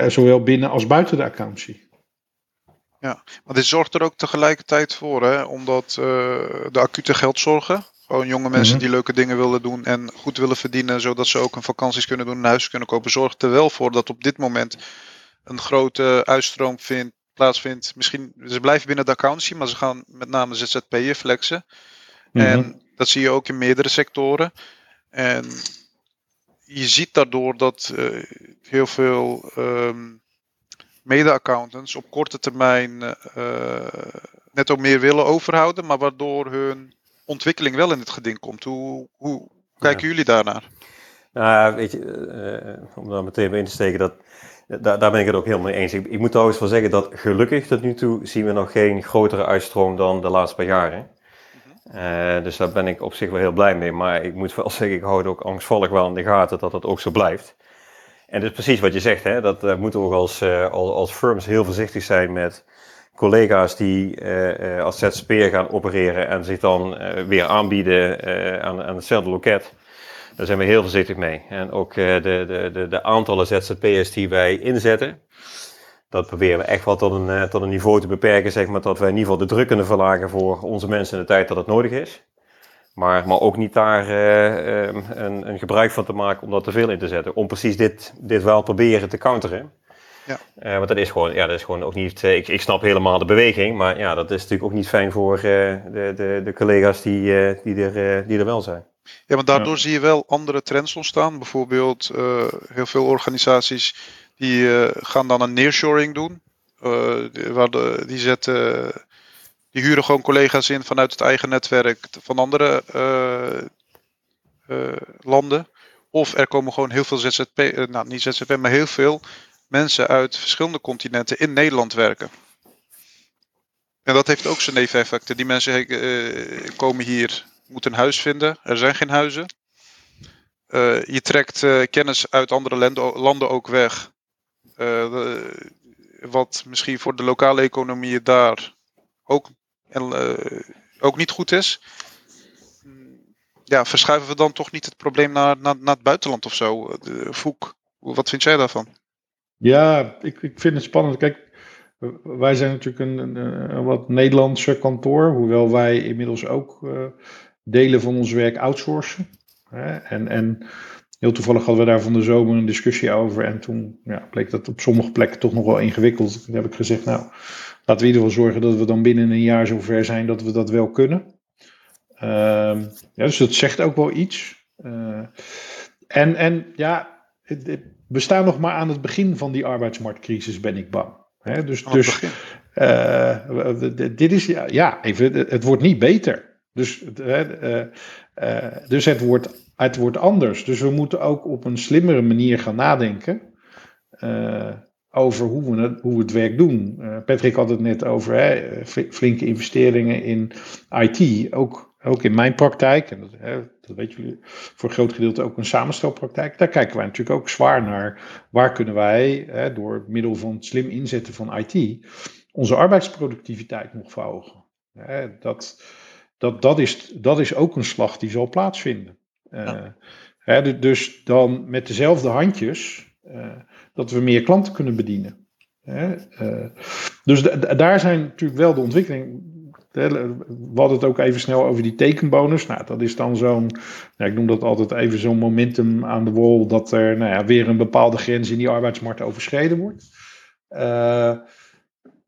Speaker 6: zowel binnen als buiten de accountancy.
Speaker 1: Maar dit zorgt er ook tegelijkertijd voor, hè, omdat eh, de acute geldzorgen, gewoon jonge mensen
Speaker 6: Mhm.
Speaker 1: die leuke dingen willen doen en goed willen verdienen, zodat ze ook hun vakanties kunnen doen en een huis kunnen kopen, zorgt er wel voor dat op dit moment een grote uitstroom vindt, plaatsvindt. Misschien, ze blijven binnen de accountancy, maar ze gaan met name ZZP'er flexen.
Speaker 6: Mhm.
Speaker 1: En dat zie je ook in meerdere sectoren. En je ziet daardoor dat eh, heel veel ehm mede-accountants op korte termijn eh net ook meer willen overhouden, maar waardoor hun ontwikkeling wel in het geding komt. Hoe, hoe kijken jullie daarnaar?
Speaker 5: Nou, weet je, eh, om daar meteen bij in te steken, dat, daar, daar ben ik het ook helemaal mee eens. Ik, ik moet trouwens wel zeggen dat gelukkig tot nu toe zien we nog geen grotere uitstroom dan de laatste paar jaren. Eh, dus daar ben ik op zich wel heel blij mee. Maar ik moet wel zeggen, ik hou het ook angstvallig wel in de gaten dat dat ook zo blijft. En dat is precies wat je zegt, hè? dat eh, moeten we ook als, eh, als, als firms heel voorzichtig zijn met collega's die eh, eh, als ZZP'er gaan opereren en zich dan eh, weer aanbieden aan, aan hetzelfde loket. Daar zijn we heel voorzichtig mee. En ook de, de, de, de aantallen ZZP'ers die wij inzetten, dat proberen we echt wel tot een, tot een niveau te beperken, zeg maar, dat wij in ieder geval de druk kunnen verlagen voor onze mensen in de tijd dat het nodig is. Maar, maar ook niet daar eh, ehm, een, een gebruik van te maken om dat te veel in te zetten. Om precies dit, dit wel proberen te counteren.
Speaker 1: Ja.
Speaker 5: Eh, want dat is gewoon, ja, dat is gewoon ook niet. eh, ik, ik snap helemaal de beweging, maar ja, dat is natuurlijk ook niet fijn voor eh, de, de, de collega's die, eh, die, er, eh, die er wel zijn.
Speaker 1: Ja, want daardoor zie je wel andere trends ontstaan. Bijvoorbeeld eh, heel veel organisaties die eh, gaan dan een nearshoring doen. Eh, die, waar de- die, zetten, die huren gewoon collega's in vanuit het eigen netwerk van andere eh, eh, landen. Of er komen gewoon heel veel ZZP, nou niet ZZP, maar heel veel mensen uit verschillende continenten in Nederland werken. En dat heeft ook zijn neveneffecten. Die mensen eh, komen hier, moeten een huis vinden. Er zijn geen huizen. Eh, je trekt eh, kennis uit andere landen, ook weg. Wat misschien voor de lokale economie daar ook, en, ook niet goed is. Ja, verschuiven we dan toch niet het probleem naar, naar, naar het buitenland of zo? De, wat vind jij daarvan?
Speaker 6: Ja, ik, ik vind het spannend. Kijk, wij zijn natuurlijk een, een, een wat Nederlandse kantoor, hoewel wij inmiddels ook eh, delen van ons werk outsourcen. Hè? En, en heel toevallig hadden we daar van de zomer een discussie over. En toen ja, bleek dat op sommige plekken toch nog wel ingewikkeld. Toen heb ik gezegd, nou, laten we in ieder geval zorgen dat we dan binnen een jaar zover zijn dat we dat wel kunnen. Ehm, ja, dus dat zegt ook wel iets. Eh, en, en ja, het- het- we staan nog maar aan het begin van die arbeidsmarktcrisis, ben ik bang. Hè, dus dus eh, dit is, ja, ja, even, het wordt niet beter. Dus, eh, eh, dus het, wordt, het wordt anders. Dus we moeten ook op een slimmere manier gaan nadenken over hoe we, het, hoe we het werk doen. Patrick had het net over hè, fl- flinke investeringen in IT. Ook, ook in mijn praktijk, en dat, hè, dat weten jullie voor een groot gedeelte ook een samenstelpraktijk. Daar kijken wij natuurlijk ook zwaar naar. Waar kunnen wij hè, door middel van het slim inzetten van IT onze arbeidsproductiviteit nog verhogen? Hè, dat, dat, dat, is, dat is ook een slag die zal plaatsvinden. Eh, dus dan met dezelfde handjes eh, dat we meer klanten kunnen bedienen. Hè, eh, dus da- da- daar zijn natuurlijk wel de ontwikkelingen. We hadden het ook even snel over die tekenbonus. Nou, dat is dan zo'n, nou, ik noem dat altijd even zo'n momentum aan de wall dat er nou ja, weer een bepaalde grens in die arbeidsmarkt overschreden wordt. Eh,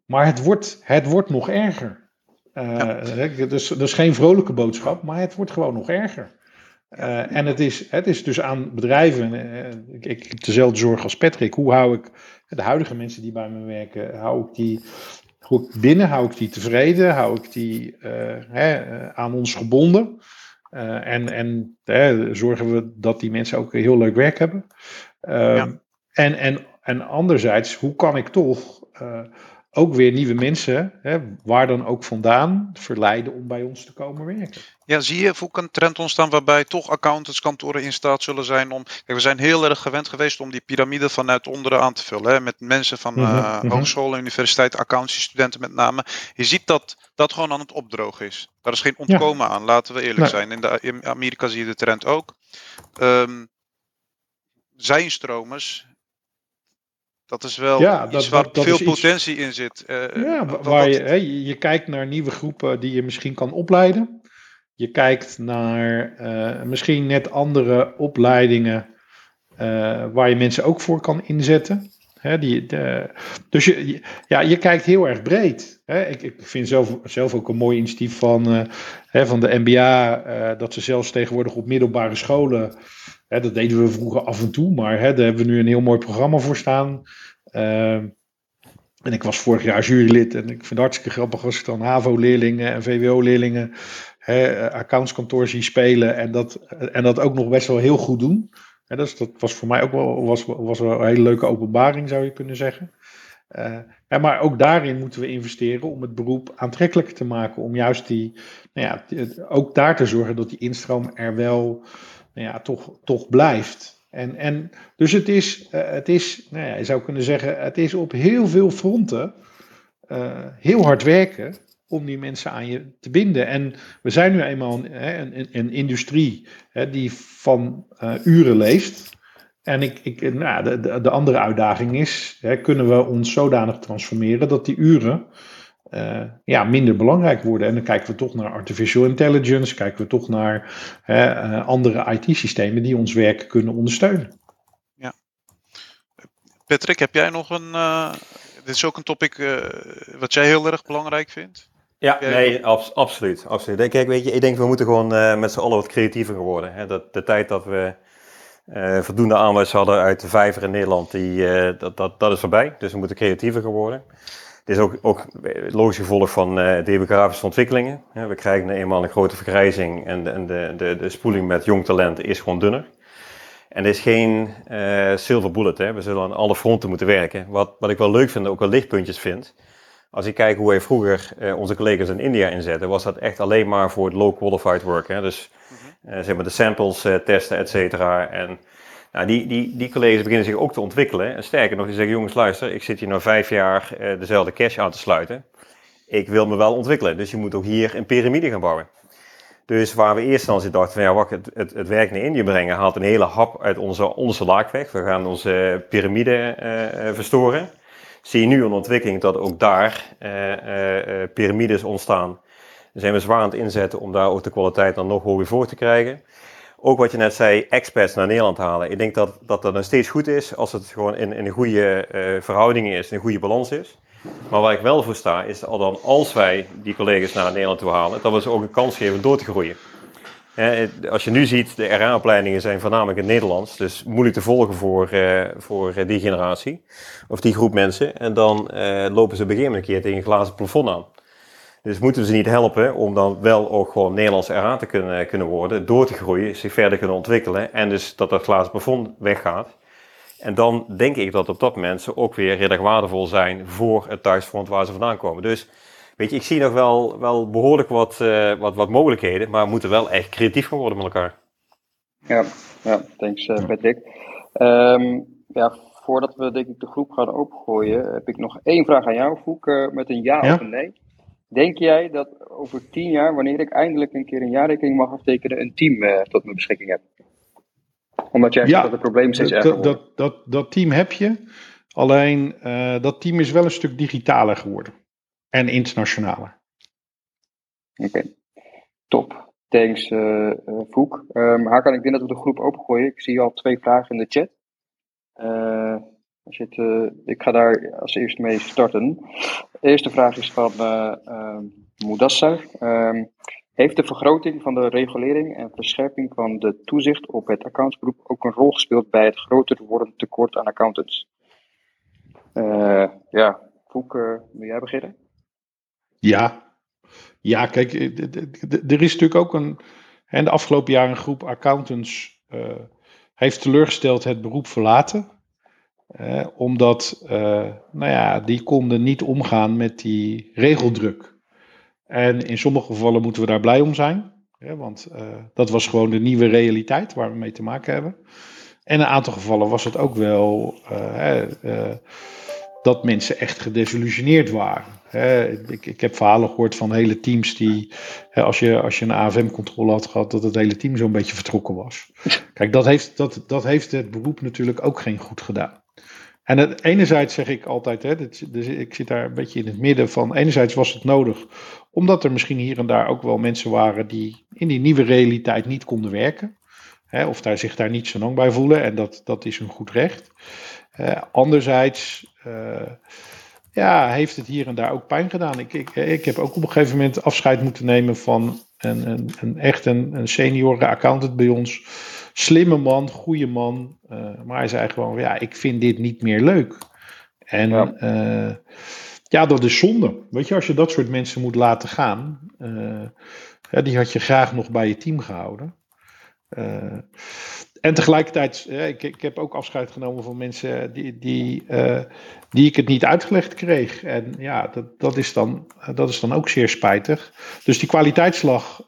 Speaker 6: maar het wordt, het wordt nog erger. Eh, hè, dus, is geen vrolijke boodschap, maar het wordt gewoon nog erger. Eh, en het is, het is dus aan bedrijven, ik, ik heb dezelfde zorg als Patrick, hoe hou ik de huidige mensen die bij me werken, hou ik die goed binnen, hou ik die tevreden, hou ik die eh, hè, eh, aan ons gebonden. Eh, en en hè, zorgen we dat die mensen ook heel leuk werk hebben. Ehm,
Speaker 1: Ja.
Speaker 6: en, en, en anderzijds, hoe kan ik toch ook weer nieuwe mensen, hè, waar dan ook vandaan, verleiden om bij ons te komen werken?
Speaker 1: Ja, zie je ook een trend ontstaan waarbij toch accountantskantoren in staat zullen zijn om. Kijk, we zijn heel erg gewend geweest om die piramide vanuit onderen aan te vullen. Hè, met mensen van
Speaker 6: Mhm,
Speaker 1: eh,
Speaker 6: mhm.
Speaker 1: hogescholen, universiteit, accountancy-studenten met name. Je ziet dat dat gewoon aan het opdrogen is. Daar is geen ontkomen aan, laten we eerlijk
Speaker 6: Nee.
Speaker 1: zijn. In, de, in Amerika zie je de trend ook. Ehm zijnstromers Dat is wel
Speaker 6: Ja,
Speaker 1: iets
Speaker 6: dat-
Speaker 1: waar
Speaker 6: dat- dat
Speaker 1: veel
Speaker 6: iets-
Speaker 1: potentie in zit. Eh,
Speaker 6: Ja,
Speaker 1: wat-
Speaker 6: waar
Speaker 1: wat-
Speaker 6: je, hè, je je kijkt naar nieuwe groepen die je misschien kan opleiden. Je kijkt naar eh, misschien net andere opleidingen eh, waar je mensen ook voor kan inzetten. Die, de, dus je, ja, je kijkt heel erg breed. Ik, ik vind zelf, zelf ook een mooi initiatief van, eh, van de MBA, dat ze zelfs tegenwoordig op middelbare scholen, dat deden we vroeger af en toe, maar daar hebben we nu een heel mooi programma voor staan. Ehm, en ik was vorig jaar jurylid en ik vind het hartstikke grappig als ik dan HAVO-leerlingen en VWO-leerlingen hè, accountskantoor zie spelen en dat, en dat ook nog best wel heel goed doen. Dat was voor mij ook wel, was, was wel een hele leuke openbaring, zou je kunnen zeggen. Eh, maar ook daarin moeten we investeren om het beroep aantrekkelijker te maken. Om juist die, nou ja, ook daar te zorgen dat die instroom er wel nou ja, toch, toch blijft. En, en dus het is, eh, het is nou ja, je zou kunnen zeggen, het is op heel veel fronten eh, heel hard werken om die mensen aan je te binden. En we zijn nu eenmaal een, een, een, industrie hè, die van eh, uren leeft. En ik, ik, nou, de, de, de andere uitdaging is, hè, kunnen we ons zodanig transformeren dat die uren eh, ja, minder belangrijk worden. En dan kijken we toch naar artificial intelligence, kijken we toch naar hè, eh, andere IT-systemen die ons werk kunnen ondersteunen.
Speaker 1: Patrick, heb jij nog een. dit is ook een topic wat jij heel erg belangrijk vindt.
Speaker 5: Ja, nee, abs- absoluut, absoluut. Kijk, weet je, ik denk we moeten gewoon eh, met z'n allen wat creatiever worden. Hè. Dat, de tijd dat we eh, voldoende aanwijs hadden uit de vijver in Nederland, die, eh, dat, dat, dat is voorbij. Dus we moeten creatiever worden. Dit is ook, ook logisch gevolg van demografische ontwikkelingen. We krijgen nu eenmaal een grote vergrijzing en, de, en de, de, de spoeling met jong talent is gewoon dunner. En er is geen silver bullet. Hè. We zullen aan alle fronten moeten werken. Wat, wat ik wel leuk vind, ook wel lichtpuntjes vind. Als ik kijk hoe wij vroeger eh, onze collega's in India inzetten, was dat echt alleen maar voor het low qualified work. Hè? Dus eh, zeg maar de samples eh, testen, et cetera. En nou, die, die, die collega's beginnen zich ook te ontwikkelen. En sterker nog, die zeggen, jongens luister, ik zit hier nou vijf jaar dezelfde cash aan te sluiten. Ik wil me wel ontwikkelen, dus je moet ook hier een piramide gaan bouwen. Dus waar we eerst dan dachten van ja, wacht, het, het, het werk naar Indië brengen haalt een hele hap uit onze onderste laag weg. We gaan onze piramide verstoren zie je nu een ontwikkeling dat ook daar eh, eh, eh, piramides ontstaan. Daar zijn we zwaar aan het inzetten om daar ook de kwaliteit dan nog hoger voor te krijgen. Ook wat je net zei, expats naar Nederland halen. Ik denk dat dat, dat nog steeds goed is als het gewoon in, in een goede verhouding is, een goede balans is. Maar waar ik wel voor sta, is al dan als wij die collega's naar Nederland toe halen, dat we ze ook een kans geven door te groeien. Als je nu ziet, de RA-opleidingen zijn voornamelijk in Nederlands, dus moeilijk te volgen voor, eh, voor eh, die generatie, of die groep mensen. En dan eh, lopen ze op een een keer tegen een glazen plafond aan. Dus moeten we ze niet helpen om dan wel ook gewoon Nederlands RA te kunnen, kunnen worden, door te groeien, zich verder kunnen ontwikkelen en dus dat dat glazen plafond weggaat. En dan denk ik dat op dat moment ze ook weer redelijk waardevol zijn voor het thuisfront waar ze vandaan komen. Dus weet je, ik zie nog wel, wel behoorlijk wat, eh, wat, wat mogelijkheden, maar we moeten wel echt creatief gaan worden met elkaar.
Speaker 2: Ja, ja thanks eh, Patrick. Ehm, ja, voordat we denk ik de groep gaan opengooien, heb ik nog één vraag aan jou, Foek, eh, met een ja,
Speaker 6: Ja?
Speaker 2: of een nee. Denk jij dat over tien jaar, wanneer ik eindelijk een keer een jaarrekening mag aftekenen, een team eh, tot mijn beschikking heb? Omdat jij
Speaker 6: Ja,
Speaker 2: zegt dat het probleem steeds erger
Speaker 6: dat,
Speaker 2: wordt.
Speaker 6: dat, dat, dat team heb je. Alleen eh, dat team is wel een stuk digitaler geworden. En internationaler.
Speaker 2: Oké, top. Thanks, eh eh, Foek. Ehm Hakan, ik denk dat we de groep opengooien. Ik zie al twee vragen in de chat. Eh, ik ga daar als eerste mee starten. De eerste vraag is van. Ehm, heeft de vergroting van de regulering en verscherping van de toezicht op het accountsberoep ook een rol gespeeld bij het groter wordend tekort aan accountants? Ja, Foek, eh, wil jij beginnen?
Speaker 6: Ja, ja kijk, eh, er is natuurlijk ook een. En de afgelopen jaren een groep accountants eh, heeft teleurgesteld het beroep verlaten. Omdat, eh, nou ja, die konden niet omgaan met die regeldruk. En in sommige gevallen moeten we daar blij om zijn. Want dat was gewoon de nieuwe realiteit waar we mee te maken hebben. En in een aantal gevallen was het ook wel dat mensen echt gedesillusioneerd waren. Ik, ik heb verhalen gehoord van hele teams die, als, je, als je een AFM-controle had gehad, dat het hele team zo'n beetje vertrokken was. Kijk, dat heeft, dat, dat heeft het beroep natuurlijk ook geen goed gedaan. En enerzijds zeg ik altijd, hè, dus ik zit daar een beetje in het midden van. Enerzijds was het nodig, omdat er misschien hier en daar ook wel mensen waren die in die nieuwe realiteit niet konden werken. Of daar, zich daar niet zo lang bij voelen. En dat, dat is een goed recht. Uh, anderzijds ja, heeft het hier en daar ook pijn gedaan. Ik, ik, ik heb ook op een gegeven moment afscheid moeten nemen van een, een, een echt een, een senior accountant bij ons. Slimme man, goede man. Uh, maar hij zei gewoon, ja, ik vind dit niet meer leuk. En ja. Uh, ja, dat is zonde. Weet je, als je dat soort mensen moet laten gaan, uh, die had je graag nog bij je team gehouden. En tegelijkertijd, ik, ik heb ook afscheid genomen van mensen die, die, die ik het niet uitgelegd kreeg. En ja, dat, dat, is, dan, dat is dan ook zeer spijtig. Dus die kwaliteitsslag,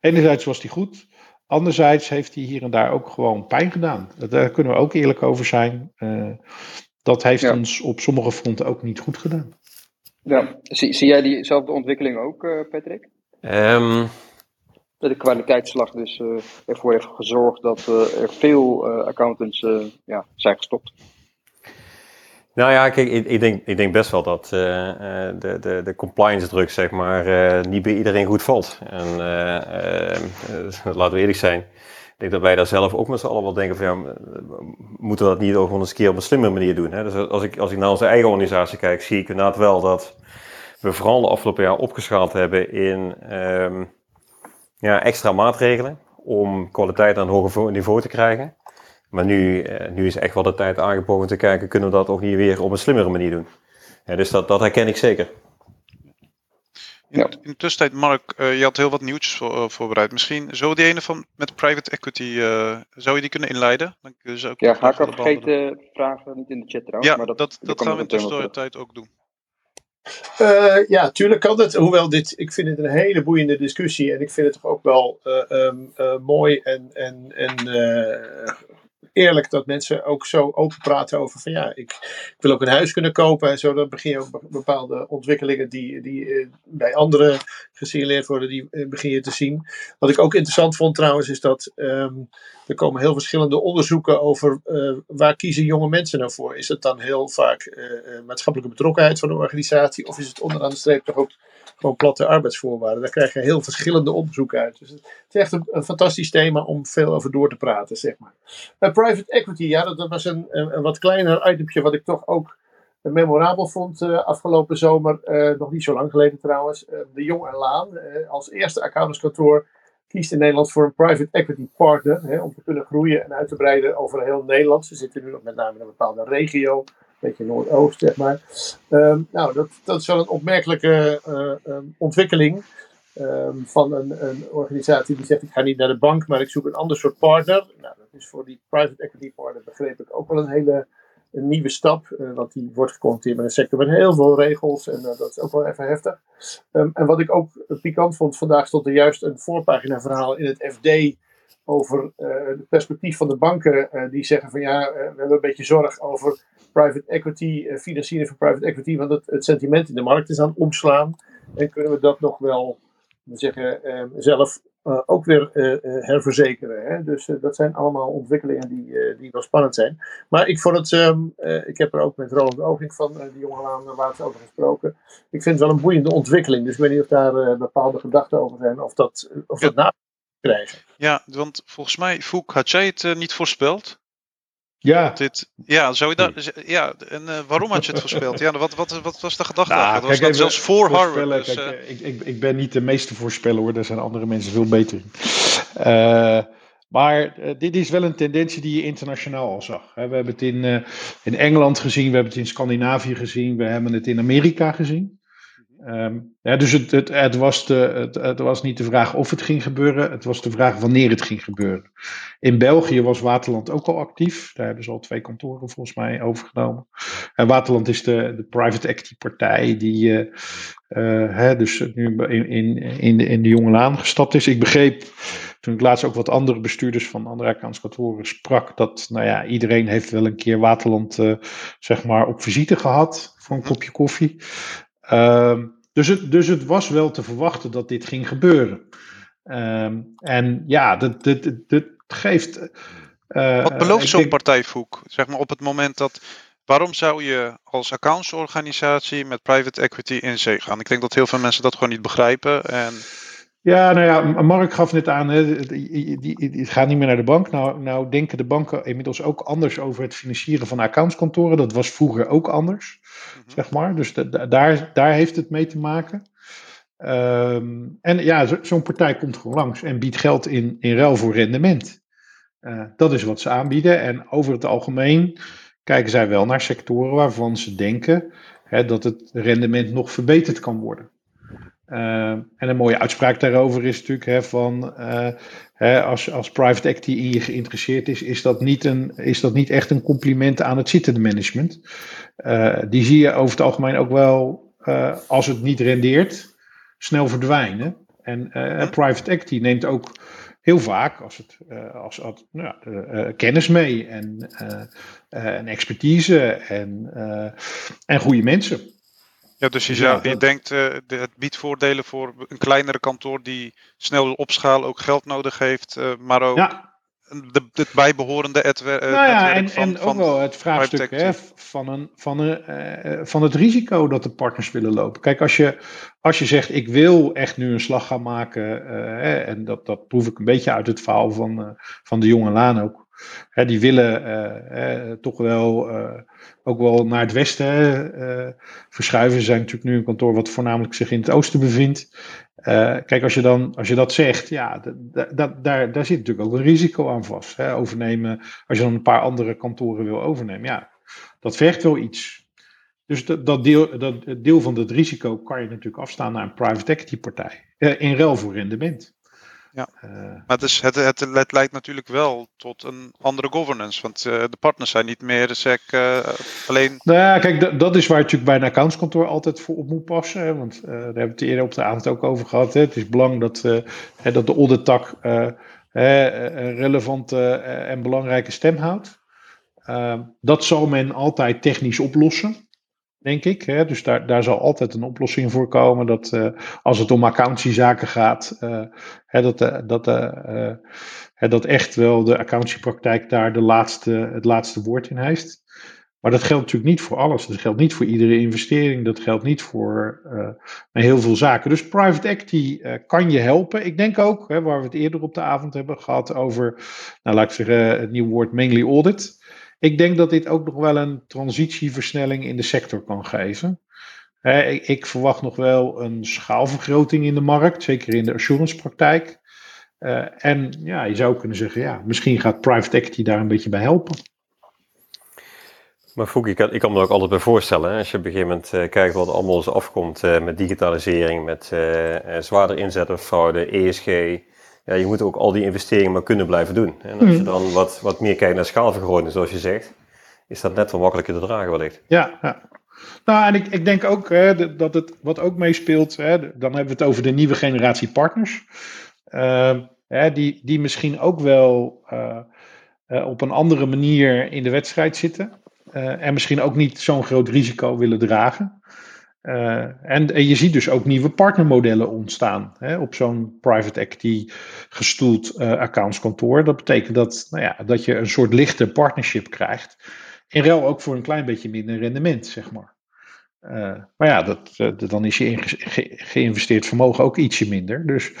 Speaker 6: enerzijds was die goed. Anderzijds heeft hij hier en daar ook gewoon pijn gedaan. Daar kunnen we ook eerlijk over zijn. Uh, dat heeft ja. ons op sommige fronten ook niet goed gedaan.
Speaker 2: Ja, zie, zie jij diezelfde ontwikkeling ook, Patrick?
Speaker 5: Um...
Speaker 2: De kwaliteitsslag dus uh, ervoor heeft gezorgd dat er veel accountants ja, zijn gestopt.
Speaker 5: Nou ja, ik, ik, denk, ik denk best wel dat de, de, de compliance druk, zeg maar, niet bij iedereen goed valt. En laten we eerlijk zijn, ik denk dat wij daar zelf ook met z'n allen wel denken van, ja, moeten we dat niet ook gewoon eens een keer op een slimme manier doen. Hè? Dus als ik, als ik naar onze eigen organisatie kijk, zie ik inderdaad wel dat we vooral de afgelopen jaar opgeschaald hebben in um, ja, extra maatregelen om kwaliteit aan een hoger niveau te krijgen. Maar nu, nu is echt wel de tijd aangebroken te kijken, kunnen we dat ook niet weer op een slimmere manier doen. Ja, dus dat, dat herken ik zeker.
Speaker 1: In, ja. in de tussentijd, Mark, uh, je had heel wat nieuwtjes voor, uh, voorbereid. Misschien zo die ene van met private equity, uh, zou je die kunnen inleiden? Dan kun je ook
Speaker 2: ja, ga ik al vergeten vragen, niet in de chat trouwens.
Speaker 1: Ja,
Speaker 2: maar
Speaker 1: dat, dat, dat gaan we in de tussentijd ook doen.
Speaker 4: Uh, ja, tuurlijk kan het. Hoewel dit, ik vind het een hele boeiende discussie. En ik vind het toch ook wel uh, um, uh, mooi en, en, en eerlijk dat mensen ook zo open praten over van ja, ik, ik wil ook een huis kunnen kopen en zo. Dan begin je ook bepaalde ontwikkelingen die, die bij anderen gesignaleerd worden, die begin je te zien. Wat ik ook interessant vond trouwens, is dat um, er komen heel verschillende onderzoeken over uh, waar kiezen jonge mensen nou voor. Is het dan heel vaak uh, maatschappelijke betrokkenheid van de organisatie of is het onderaan de streep toch ook gewoon platte arbeidsvoorwaarden. Daar krijg je heel verschillende onderzoeken uit. Dus het is echt een, fantastisch thema om veel over door te praten, zeg maar. Private equity, ja, dat, dat was een, een, wat kleiner itempje wat ik toch ook memorabel vond afgelopen zomer. Nog niet zo lang geleden trouwens. de Jong en Laan, als eerste accountantskantoor, kiest in Nederland voor een private equity partner. Hè, om te kunnen groeien en uit te breiden over heel Nederland. Ze zitten nu nog met name in een bepaalde regio beetje Noordoost, zeg maar. Um, nou, dat, dat is wel een opmerkelijke uh, um, ontwikkeling um, van een, een, organisatie die zegt: ik ga niet naar de bank, maar ik zoek een ander soort partner. Nou, dat is voor die private equity partner, begreep ik, ook wel een hele een nieuwe stap, uh, want die wordt geconfronteerd met een sector met heel veel regels en uh, dat is ook wel even heftig. en wat ik ook pikant vond, vandaag stond er juist een voorpagina verhaal in het FD over het perspectief van de banken, die zeggen van ja, we hebben een beetje zorg over private equity, financiering van private equity, want het, sentiment in de markt is aan het omslaan. En kunnen we dat nog wel zeggen, uh, zelf uh, ook weer herverzekeren. Hè? Dus dat zijn allemaal ontwikkelingen die, die wel spannend zijn. Maar ik vond het, um, ik heb er ook met Roland Oging van de Jonge Laan laatst over gesproken. Ik vind het wel een boeiende ontwikkeling. Dus ik weet niet of daar bepaalde gedachten over zijn, of dat, of dat na krijgen.
Speaker 1: Ja, want volgens mij, Foek, had jij het niet voorspeld?
Speaker 6: Ja.
Speaker 1: Dit, ja, zou je dat, ja, en uh, waarom had je het voorspeld? Ja, wat, wat, wat was de gedachte?
Speaker 6: Nou,
Speaker 1: dat was dat zelfs voor Harvard. Dus,
Speaker 6: kijk, uh... ik, ik, ik ben niet de meeste voorspeller hoor, daar zijn andere mensen veel beter in. Uh, maar dit is wel een tendentie die je internationaal al zag. We hebben het in, in Engeland gezien, we hebben het in Scandinavië gezien, we hebben het in Amerika gezien. Um, ja, dus het, het, het, was de, het, het, was niet de vraag of het ging gebeuren, het was de vraag wanneer het ging gebeuren. In België was Waterland ook al actief. Daar hebben ze al twee kantoren volgens mij overgenomen. En Waterland is de, de private equity partij die uh, uh, hè, dus nu in, in, in, de, in de jonge laan gestapt is. Ik begreep toen ik laatst ook wat andere bestuurders van andere accountskantoren sprak, dat nou ja, iedereen heeft wel een keer Waterland uh, zeg maar op visite gehad voor een kopje koffie. Um, dus, het, dus het was wel te verwachten dat dit ging gebeuren. Um, en ja, dat, dat, dat geeft.
Speaker 1: Uh, Wat belooft zo'n partij, Foek? Zeg maar op het moment dat Waarom zou je als accountsorganisatie met private equity in zee gaan? Ik denk dat heel veel mensen dat gewoon niet begrijpen. En
Speaker 6: Ja, nou ja, Mark gaf net aan, het gaat niet meer naar de bank. Nou, nou denken de banken inmiddels ook anders over het financieren van accountskantoren. Dat was vroeger ook anders, zeg maar. Dus da- da- daar, daar heeft het mee te maken. Ehm, en ja, zo- zo'n partij komt gewoon langs en biedt geld in, in ruil voor rendement. Eh, dat is wat ze aanbieden. En over het algemeen kijken zij wel naar sectoren waarvan ze denken hè, dat het rendement nog verbeterd kan worden. Uh, en een mooie uitspraak daarover is natuurlijk hè, van uh, hè, als, als private equity in je geïnteresseerd is, is dat niet, een, is dat niet echt een compliment aan het zittende management. Uh, die zie je over het algemeen ook wel, als het niet rendeert, snel verdwijnen. En private equity neemt ook heel vaak als het, als, als, nou, kennis mee en, en expertise en, en goede mensen.
Speaker 1: Ja, dus je, zou, je denkt, uh, de, het biedt voordelen voor een kleinere kantoor die snel opschaal ook geld nodig heeft, uh, maar ook
Speaker 6: ja.
Speaker 1: De, het bijbehorende etwer,
Speaker 6: uh, nou ja, en,
Speaker 1: van,
Speaker 6: en
Speaker 1: van
Speaker 6: ook wel het vraagstuk hè, van, een, van, een, uh, van het risico dat de partners willen lopen. Kijk, als je, als je zegt, ik wil echt nu een slag gaan maken, hè, en dat, dat proef ik een beetje uit het verhaal van, van de jonge Laan ook. Hè, die willen uh, toch wel uh, ook wel naar het westen uh, verschuiven. Zijn natuurlijk nu een kantoor wat voornamelijk zich in het oosten bevindt. kijk, als je, dan, als je dat zegt, ja, daar, daar zit natuurlijk ook een risico aan vast. Hè? Overnemen, als je dan een paar andere kantoren wil overnemen, ja, dat vergt wel iets. Dus dat, dat, deel, dat deel van het risico kan je natuurlijk afstaan naar een private equity partij. in ruil voor rendement.
Speaker 1: Ja, uh, maar dus het, het, het, leidt natuurlijk wel tot een andere governance. Want uh, de partners zijn niet meer SEC uh, alleen.
Speaker 6: Nou ja, kijk, dat is waar je natuurlijk bij een accountskantoor altijd voor op moet passen. Hè, want daar hebben we het eerder op de avond ook over gehad. Hè. Het is belang dat, hè, dat de audittak een relevante en belangrijke stem houdt. dat zal men altijd technisch oplossen denk ik. Hè? Dus daar, daar zal altijd een oplossing voor komen. Dat uh, als het om accountancyzaken gaat, uh, hè, dat, uh, dat, dat echt wel de accountancypraktijk daar de laatste, het laatste woord in heeft. Maar dat geldt natuurlijk niet voor alles. Dat geldt niet voor iedere investering. Dat geldt niet voor heel veel zaken. Dus private equity kan je helpen. Ik denk ook, hè, waar we het eerder op de avond hebben gehad over, nou laat ik zeggen, het nieuwe woord mainly audit. Ik denk dat dit ook nog wel een transitieversnelling in de sector kan geven. Ik, verwacht nog wel een schaalvergroting in de markt, zeker in de assurancepraktijk. Uh, en ja, je zou kunnen zeggen, ja, misschien gaat private equity daar een beetje bij helpen.
Speaker 5: Maar Fouk, ik kan, ik kan me er ook altijd bij voorstellen, als je op een gegeven moment uh, kijkt wat allemaal eens afkomt uh, met digitalisering, met zwaarder inzetten of fraude, ESG, ja, je moet ook al die investeringen maar kunnen blijven doen. En als je dan wat, wat meer kijkt naar schaalvergroting, zoals je zegt, is dat net wat makkelijker te dragen wellicht.
Speaker 6: Ja, ja. Nou, en ik, ik denk ook hè, dat het wat ook meespeelt, hè, dan hebben we het over de nieuwe generatie partners. Uh, hè, die, die misschien ook wel uh, uh, op een andere manier in de wedstrijd zitten. Uh, en misschien ook niet zo'n groot risico willen dragen. Uh, en, je ziet dus ook nieuwe partnermodellen ontstaan hè, op zo'n private equity gestoeld uh, accountskantoor. Dat betekent dat, nou ja, dat je een soort lichte partnership krijgt. In ruil ook voor een klein beetje minder rendement, zeg maar. Uh, maar ja, dat, dan is je ge geïnvesteerd vermogen ook ietsje minder. Dus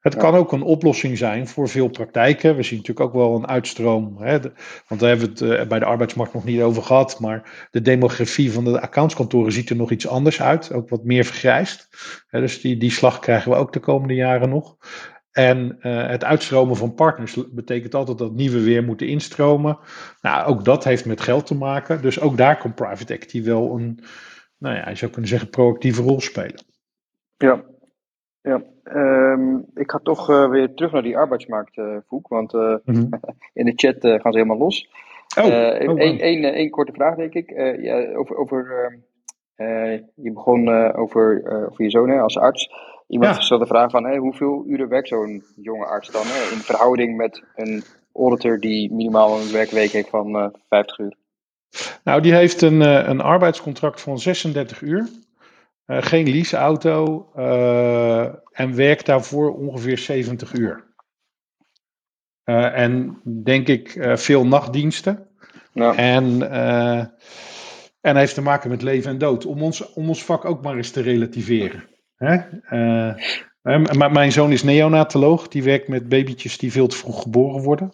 Speaker 6: het kan ook een oplossing zijn voor veel praktijken. We zien natuurlijk ook wel een uitstroom. Hè, de, want daar hebben we het uh, bij de arbeidsmarkt nog niet over gehad. Maar de demografie van de accountskantoren ziet er nog iets anders uit. Ook wat meer vergrijst. Hè, dus die, die slag krijgen we ook de komende jaren nog. En uh, het uitstromen van partners betekent altijd dat nieuwe weer moeten instromen. Nou, ook dat heeft met geld te maken. Dus ook daar kan private equity wel een, nou ja, je zou kunnen zeggen, proactieve rol spelen.
Speaker 2: Ja, ja. Um, ik ga toch uh, weer terug naar die arbeidsmarkt, uh, Voek. Want uh, mm -hmm. in de chat gaan ze helemaal los.
Speaker 6: Oh,
Speaker 2: Eén
Speaker 6: oh,
Speaker 2: wow. korte vraag, denk ik. ja, over, over, je begon over, over je zoon hè, als arts. Iemand ja. stelde de vraag van, hey, hoeveel uren werkt zo'n jonge arts dan? Hè, in verhouding met een auditor die minimaal een werkweek heeft van 50 uur?
Speaker 6: Nou, die heeft een, een arbeidscontract van 36 uur. Uh, geen leaseauto uh, en werkt daarvoor ongeveer 70 uur. Uh, en denk ik veel nachtdiensten. Ja. En En heeft te maken met leven en dood. Om ons, om ons vak ook maar eens te relativeren. Hè? Mijn zoon is neonatoloog. Die werkt met babytjes die veel te vroeg geboren worden.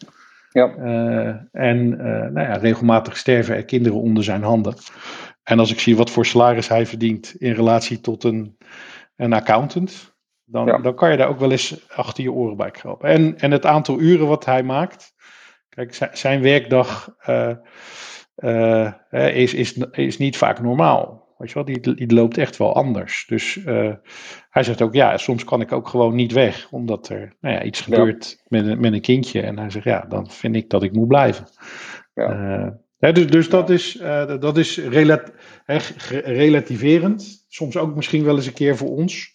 Speaker 2: Ja.
Speaker 6: Uh, en uh, nou ja, regelmatig sterven er kinderen onder zijn handen. En als ik zie wat voor salaris hij verdient in relatie tot een, een accountant, dan, ja. dan kan je daar ook wel eens achter je oren bij krabben. En, en het aantal uren wat hij maakt. Kijk, zijn werkdag uh, is, is, is niet vaak normaal. Weet je wel, die, die loopt echt wel anders. Dus uh, hij zegt ook, ja, soms kan ik ook gewoon niet weg, omdat er nou ja, iets gebeurt ja. met, een, met een kindje. En hij zegt, ja, dan vind ik dat ik moet blijven. Ja. Uh, hè, dus dus dat is, uh, dat is relat hè, relativerend. Soms ook misschien wel eens een keer voor ons.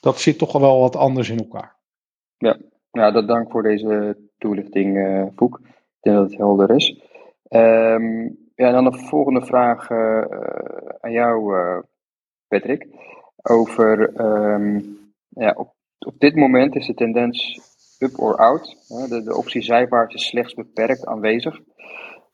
Speaker 6: dat zit toch wel wat anders in elkaar.
Speaker 2: Ja, ja dat dank voor deze toelichting, Boek. Ik denk dat het helder is. Um, ja, dan de volgende vraag uh, aan jou, uh, Patrick. Over, um, ja, op, op dit moment is de tendens up or out. De, de optie zijwaarts is slechts beperkt aanwezig.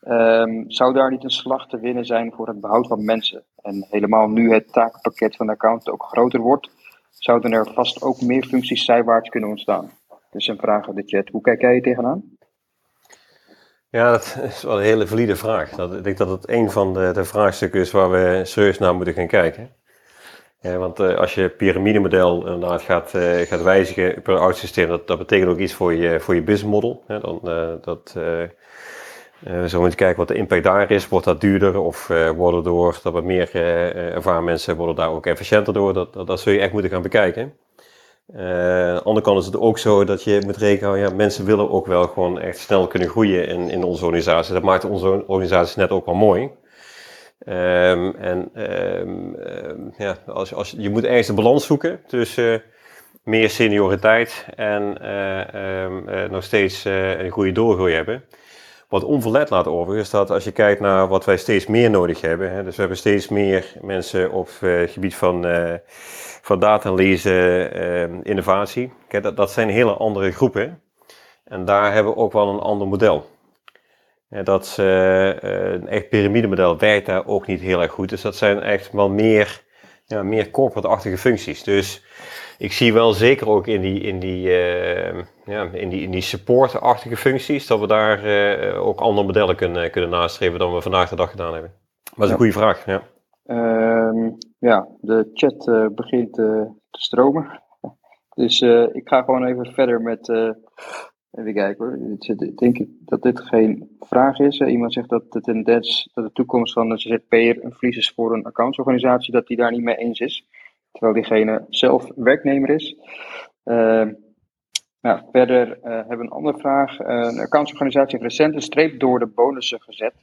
Speaker 2: Um, zou daar niet een slag te winnen zijn voor het behoud van mensen? En helemaal nu het takenpakket van de account ook groter wordt, zouden er vast ook meer functies zijwaarts kunnen ontstaan. Dus een vraag aan de chat. Hoe kijk jij tegenaan?
Speaker 5: Ja, dat is wel een hele valide vraag. Dat, ik denk dat het een van de, de vraagstukken is waar we serieus naar moeten gaan kijken. Ja, want uh, als je piramidemodel inderdaad gaat, uh, gaat wijzigen per oud systeem, dat, dat betekent ook iets voor je, voor je business model. Dan, dat, we zullen moeten kijken wat de impact daar is. Wordt dat duurder of worden door dat we meer ervaren mensen worden daar ook efficiënter door? Dat, dat, dat zul je echt moeten gaan bekijken. Uh, aan de andere kant is het ook zo dat je moet rekenen, ja, mensen willen ook wel gewoon echt snel kunnen groeien in, in onze organisatie. Dat maakt onze organisatie net ook wel mooi. Um, en um, ja, als, als, je moet ergens de balans zoeken tussen meer senioriteit en uh, nog steeds een goede doorgroei hebben. Wat onverlet laat over is dat als je kijkt naar wat wij steeds meer nodig hebben, hè, dus we hebben steeds meer mensen op het gebied van van data-analyse, uh, innovatie. Kijk, dat, dat zijn hele andere groepen. En daar hebben we ook wel een ander model. Ja, dat uh, een echt piramidemodel werkt daar ook niet heel erg goed. Dus dat zijn echt wel meer, ja, meer corporate-achtige functies. Dus ik zie wel zeker ook in die, in die, uh, ja, in die, in die support-achtige functies, dat we daar uh, ook andere modellen kunnen, kunnen nastreven dan we vandaag de dag gedaan hebben. Maar dat is een goede vraag. Ja.
Speaker 2: Um, ja, de chat uh, begint uh, te stromen. Dus uh, ik ga gewoon even verder met. even kijken hoor. Ik denk dat dit geen vraag is. Iemand zegt dat de tendens, dat de toekomst van de ZZP'er een verlies is voor een accountsorganisatie, dat die daar niet mee eens is. Terwijl diegene zelf werknemer is. Nou, verder hebben we een andere vraag. een accountsorganisatie heeft recent een streep door de bonussen gezet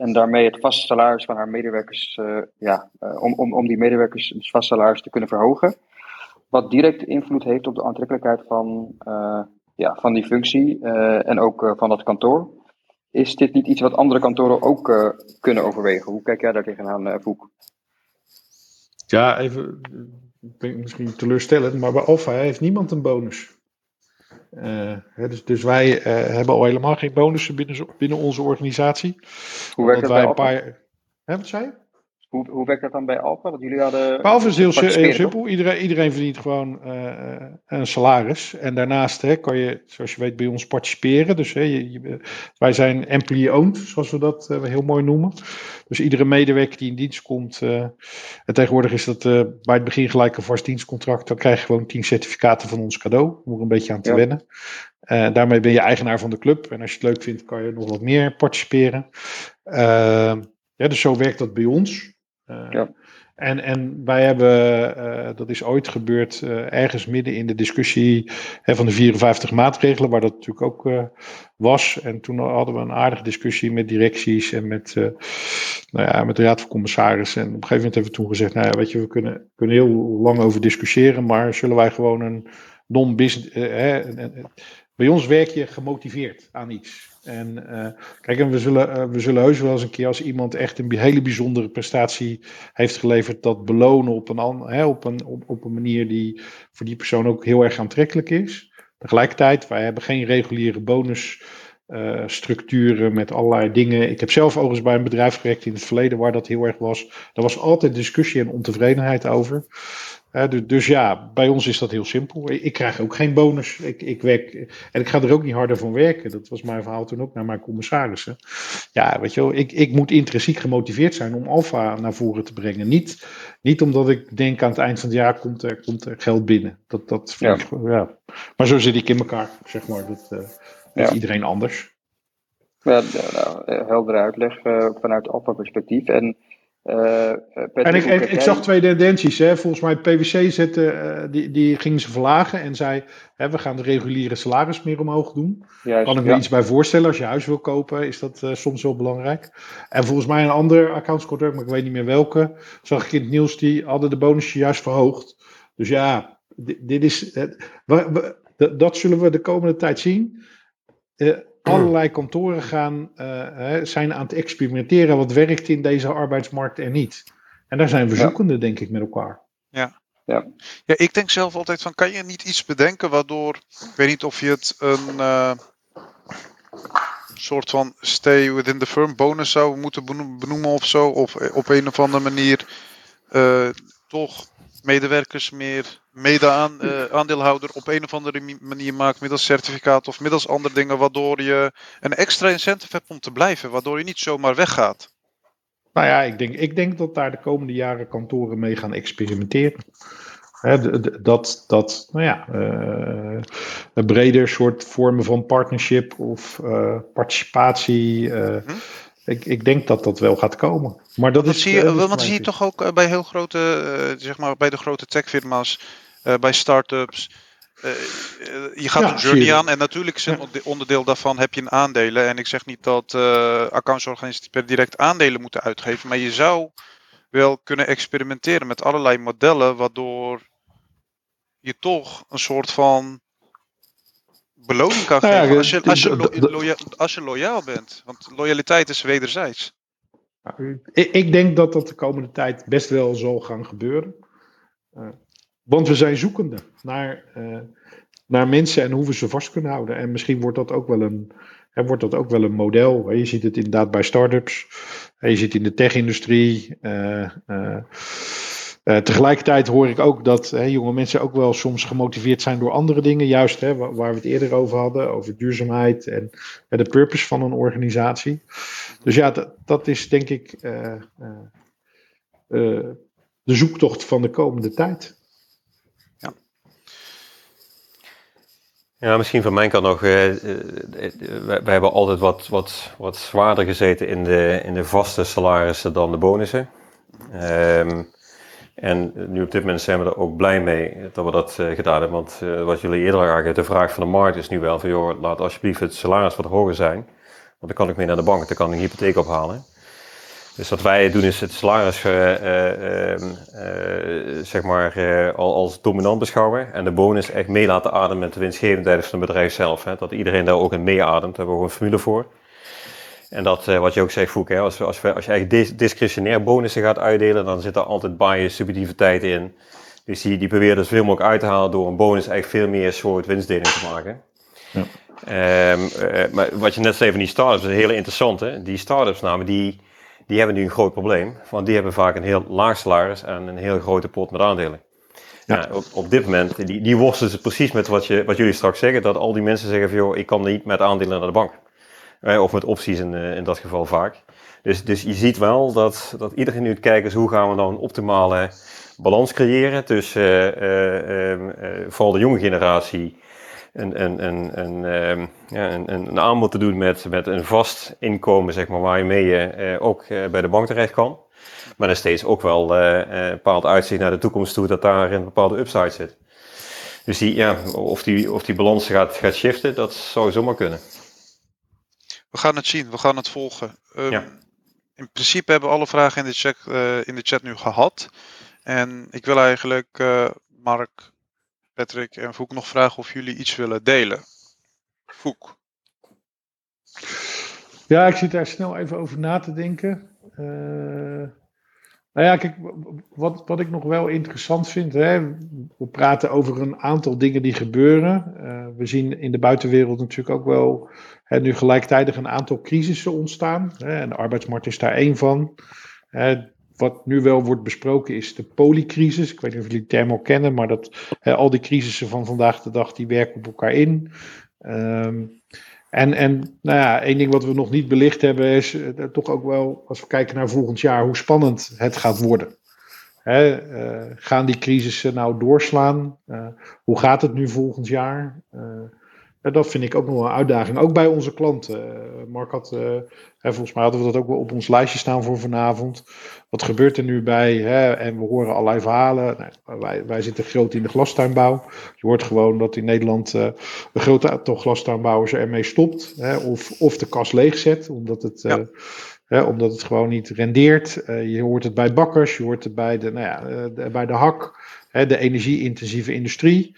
Speaker 2: en daarmee het vaste salaris van haar medewerkers, uh, ja, uh, om, om, om die medewerkers het vaste salaris te kunnen verhogen. Wat direct invloed heeft op de aantrekkelijkheid van, uh, ja, van die functie en ook van dat kantoor. Is dit niet iets wat andere kantoren ook kunnen overwegen? Hoe kijk jij daar tegenaan, Voek?
Speaker 6: Ja, even, misschien teleurstellend, maar bij Alfa heeft niemand een bonus. Uh, dus, dus, wij uh, hebben al helemaal geen bonussen binnen, binnen onze organisatie.
Speaker 2: Hoe werkt dat wij een paar...
Speaker 6: Hè, wat zei je?
Speaker 2: Hoe, hoe werkt dat dan bij Alfa? Dat jullie hadden.
Speaker 6: Alfa is heel, heel simpel. Iedereen, iedereen verdient gewoon uh, een salaris. En daarnaast hè, kan je, zoals je weet, bij ons participeren. Dus hè, je, je, wij zijn employee-owned, zoals we dat uh, heel mooi noemen. Dus iedere medewerker die in dienst komt. Uh, en tegenwoordig is dat bij het begin gelijk een vast dienstcontract. Dan krijg je gewoon 10 certificaten van ons cadeau. Om er een beetje aan te ja. wennen. daarmee ben je eigenaar van de club. En als je het leuk vindt, kan je nog wat meer participeren. ja, dus zo werkt dat bij ons. Uh, ja. en, en wij hebben, uh, dat is ooit gebeurd, uh, ergens midden in de discussie hè, van de 54 maatregelen, waar dat natuurlijk ook was. En toen hadden we een aardige discussie met directies en met, nou ja, met de Raad van Commissarissen. En op een gegeven moment hebben we toen gezegd, nou ja, weet je, we kunnen, kunnen heel lang over discussiëren, maar zullen wij gewoon een non-business... bij ons werk je gemotiveerd aan iets. En uh, kijk, en we zullen, uh, we zullen heus wel eens een keer als iemand echt een hele bijzondere prestatie heeft geleverd, dat belonen op een, hè, op een, op, een manier die voor die persoon ook heel erg aantrekkelijk is. Tegelijkertijd, wij hebben geen reguliere bonus eh, met allerlei dingen. Ik heb zelf overigens bij een bedrijf gewerkt in het verleden waar dat heel erg was. Daar was altijd discussie en ontevredenheid over. Dus, dus, ja, bij ons is dat heel simpel. Ik, krijg ook geen bonus. Ik, ik werk, en ik ga er ook niet harder van werken. Dat was mijn verhaal toen ook naar mijn commissarissen. Ja, weet je wel, ik, ik moet intrinsiek gemotiveerd zijn om alfa naar voren te brengen. Niet, niet omdat ik denk aan het eind van het jaar komt er, komt er geld binnen. Dat, dat ja. Ik, ja. Maar zo zit ik in elkaar, zeg maar. Dat, uh, dat is iedereen anders.
Speaker 2: Ja, nou, heldere uitleg uh, vanuit alfa-perspectief. En
Speaker 6: uh, en ik, ik, ik, zag twee tendenties. Hè. Volgens mij PwC zette, uh, die, die ging ze verlagen en zei: hè, we gaan de reguliere salaris meer omhoog doen. Juist, kan ik me ja. iets bij voorstellen. Als je huis wil kopen, is dat uh, soms wel belangrijk. En volgens mij een ander accountscontract, maar ik weet niet meer welke, zag ik in het nieuws, die hadden de bonusje juist verhoogd. Dus ja, dit, dit is, we, we, dat zullen we de komende tijd zien allerlei kantoren gaan, uh, zijn aan het experimenteren wat werkt in deze arbeidsmarkt en niet. En daar zijn we zoekende, ja. denk ik, met elkaar.
Speaker 1: Ja. Ja. ja, ik denk zelf altijd van, kan je niet iets bedenken waardoor, ik weet niet of je het een uh, soort van stay within the firm bonus zou moeten benoemen of zo, of op een of andere manier uh, toch medewerkers meer mede-aandeelhouder uh, op een of andere manier maakt middels certificaat of middels andere dingen, waardoor je een extra incentive hebt om te blijven, waardoor je niet zomaar weggaat.
Speaker 6: Nou ja, ik denk, ik denk dat daar de komende jaren kantoren mee gaan experimenteren. He, dat, dat, nou ja, uh, een breder soort vormen van partnership of uh, participatie. Uh, hm? Ik, ik denk dat dat wel gaat komen. Maar dat,
Speaker 1: dat
Speaker 6: is,
Speaker 1: zie je, uh, want zie je toch ook bij heel grote, uh, zeg maar bij de grote techfirma's, uh, bij start-ups. je gaat ja, een journey aan en natuurlijk is een ja. onderdeel daarvan heb je een aandelen. En ik zeg niet dat accountsorganisaties per direct aandelen moeten uitgeven, maar je zou wel kunnen experimenteren met allerlei modellen waardoor je toch een soort van beloning kan nou ja, geven als je, als, je loya als je loyaal bent. Want loyaliteit is wederzijds.
Speaker 6: Ik, ik, denk dat dat de komende tijd best wel zal gaan gebeuren. Uh, want we zijn zoekende naar, uh, naar mensen en hoe we ze vast kunnen houden. En misschien wordt dat ook wel een, hè, wordt dat ook wel een model. Je ziet het inderdaad bij start-ups. Je ziet in de tech-industrie. Uh, uh, tegelijkertijd hoor ik ook dat hè, jonge mensen ook wel soms gemotiveerd zijn door andere dingen. Juist hè, waar, we het eerder over hadden, over duurzaamheid en de purpose van een organisatie. Dus ja, dat, is denk ik uh, uh, de zoektocht van de komende tijd.
Speaker 5: Ja. Ja, misschien van mijn kant nog. Wij, hebben altijd wat, wat, wat zwaarder gezeten in de, in de vaste salarissen dan de bonussen. Um, en nu op dit moment zijn we er ook blij mee dat we dat uh, gedaan hebben. Want uh, wat jullie eerder aangeven, de vraag van de markt is nu wel van joh, laat alsjeblieft het salaris wat hoger zijn. Want dan kan ik mee naar de bank, dan kan ik een hypotheek ophalen. Dus wat wij doen is het salaris uh, zeg maar al als dominant beschouwen. En de bonus echt mee laten ademen met de winstgevendheid van het bedrijf zelf. Hè. Dat iedereen daar ook in meeademt, daar hebben we ook een formule voor. En dat, uh, wat je ook zegt, Foek, hè, als, als, als je eigenlijk discretionair bonussen gaat uitdelen, dan zit er altijd bias, subjectiviteit in. Dus die, die proberen er zoveel mogelijk uit te halen door een bonus eigenlijk veel meer soort winstdeling te maken. Ja. Um, uh, maar wat je net zei van die startups, is heel interessant. Hè? Die startups namen, die, die hebben nu een groot probleem. Want die hebben vaak een heel laag salaris en een heel grote pot met aandelen. Ja. Nou, op, op dit moment, die, die worstelen ze precies met wat, je, wat jullie straks zeggen. Dat al die mensen zeggen van, joh, ik kan niet met aandelen naar de bank. Of met opties in, eh, in dat geval vaak. Dus, dus je ziet wel dat, dat iedereen nu het kijken is hoe gaan we nou een optimale balans creëren tussen uh, uh, vooral de jonge generatie een, ehm, ja, een, een aanbod te doen met, met een vast inkomen, zeg maar, waarmee je ook bij de bank terecht kan. Maar dan steeds ook wel een bepaald uitzicht naar de toekomst toe dat daar een bepaalde upside zit. Dus die, ja, of, die, of die balans gaat, gaat shiften, dat zou zomaar kunnen.
Speaker 1: We gaan het zien, we gaan het volgen. Um, ja. In principe hebben we alle vragen in de, chat, uh, in de chat nu gehad. En ik wil eigenlijk uh, Mark, Patrick en Voek nog vragen of jullie iets willen delen. Voek.
Speaker 6: Ja, ik zit daar snel even over na te denken. Uh, Nou ja, kijk, wat, wat ik nog wel interessant vind, hè, we praten over een aantal dingen die gebeuren. Uh, we zien in de buitenwereld natuurlijk ook wel hè, nu gelijktijdig een aantal crisissen ontstaan. Hè, en de arbeidsmarkt is daar één van. Wat nu wel wordt besproken is de polycrisis. Ik weet niet of jullie die term al kennen, maar dat al die crisissen van vandaag de dag die werken op elkaar in. Um, en, en nou ja, één ding wat we nog niet belicht hebben is uh, toch ook wel, als we kijken naar volgend jaar, hoe spannend het gaat worden. Hè, uh, gaan die crisissen nou doorslaan? Uh, hoe gaat het nu volgend jaar? Dat vind ik ook nog een uitdaging, ook bij onze klanten. Mark had, hè, volgens mij hadden we dat ook wel op ons lijstje staan voor vanavond. Wat gebeurt er nu bij? Hè? En we horen allerlei verhalen. Nou, wij, wij zitten groot in de glastuinbouw. Je hoort gewoon dat in Nederland uh, een groot aantal glastuinbouwers ermee stopt. Hè? Of, of de kas leegzet, omdat het, ja. uh, hè, omdat het gewoon niet rendeert. Uh, je hoort het bij bakkers, je hoort het bij de, nou ja, de, bij de hak, hè, de energie-intensieve industrie.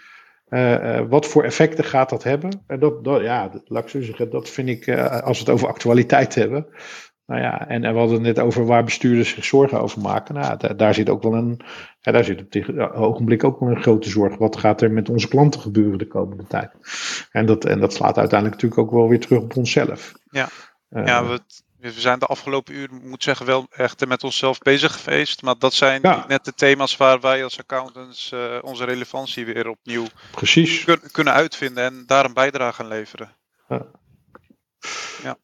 Speaker 6: Wat voor effecten gaat dat hebben? En dat, dat, ja, laat ik zo zeggen, dat vind ik, als we het over actualiteit hebben, nou ja, en, en we hadden het net over waar bestuurders zich zorgen over maken. Nou, daar, daar zit ook wel een, ja, daar zit op dit ogenblik ook wel een grote zorg. Wat gaat er met onze klanten gebeuren de komende tijd? En dat, en dat slaat uiteindelijk natuurlijk ook wel weer terug op onszelf.
Speaker 1: Ja, uh, ja we, we zijn de afgelopen uur, moet zeggen, wel echt met onszelf bezig geweest. Maar dat zijn ja. net de thema's waar wij als accountants uh, onze relevantie weer opnieuw
Speaker 6: Precies.
Speaker 1: Kun, kunnen uitvinden en daar een bijdrage aan leveren.
Speaker 6: Ja. ja.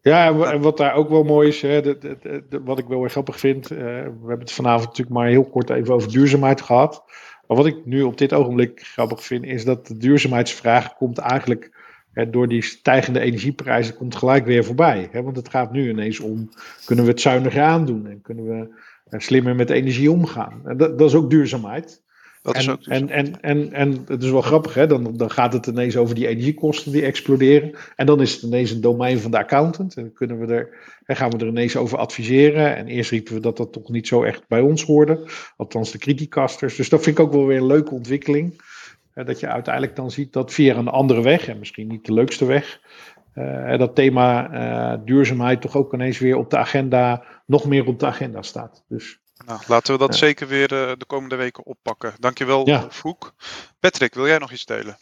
Speaker 6: Ja, en wat daar ook wel mooi is, hè, de, de, de, wat ik wel weer grappig vind. Uh, we hebben het vanavond natuurlijk maar heel kort even over duurzaamheid gehad. Maar wat ik nu op dit ogenblik grappig vind, is dat de duurzaamheidsvraag komt eigenlijk hè, door die stijgende energieprijzen komt gelijk weer voorbij. Hè, want het gaat nu ineens om, kunnen we het zuiniger aandoen en kunnen we uh, slimmer met energie omgaan. En dat, dat is ook duurzaamheid.
Speaker 1: Dat is
Speaker 6: en,
Speaker 1: ook dus
Speaker 6: en, en, en, en het is wel grappig, hè? Dan, dan gaat het ineens over die energiekosten die exploderen. En dan is het ineens een domein van de accountant. En dan kunnen we er, hè, gaan we er ineens over adviseren. En eerst riepen we dat dat toch niet zo echt bij ons hoorde. Althans de criticasters. Dus dat vind ik ook wel weer een leuke ontwikkeling. Dat je uiteindelijk dan ziet dat via een andere weg, en misschien niet de leukste weg, uh, dat thema uh, duurzaamheid toch ook ineens weer op de agenda, nog meer op de agenda staat. Dus
Speaker 1: nou, laten we dat ja. zeker weer uh, de komende weken oppakken. Dankjewel,
Speaker 6: ja.
Speaker 1: Foek. Patrick, wil jij nog iets delen?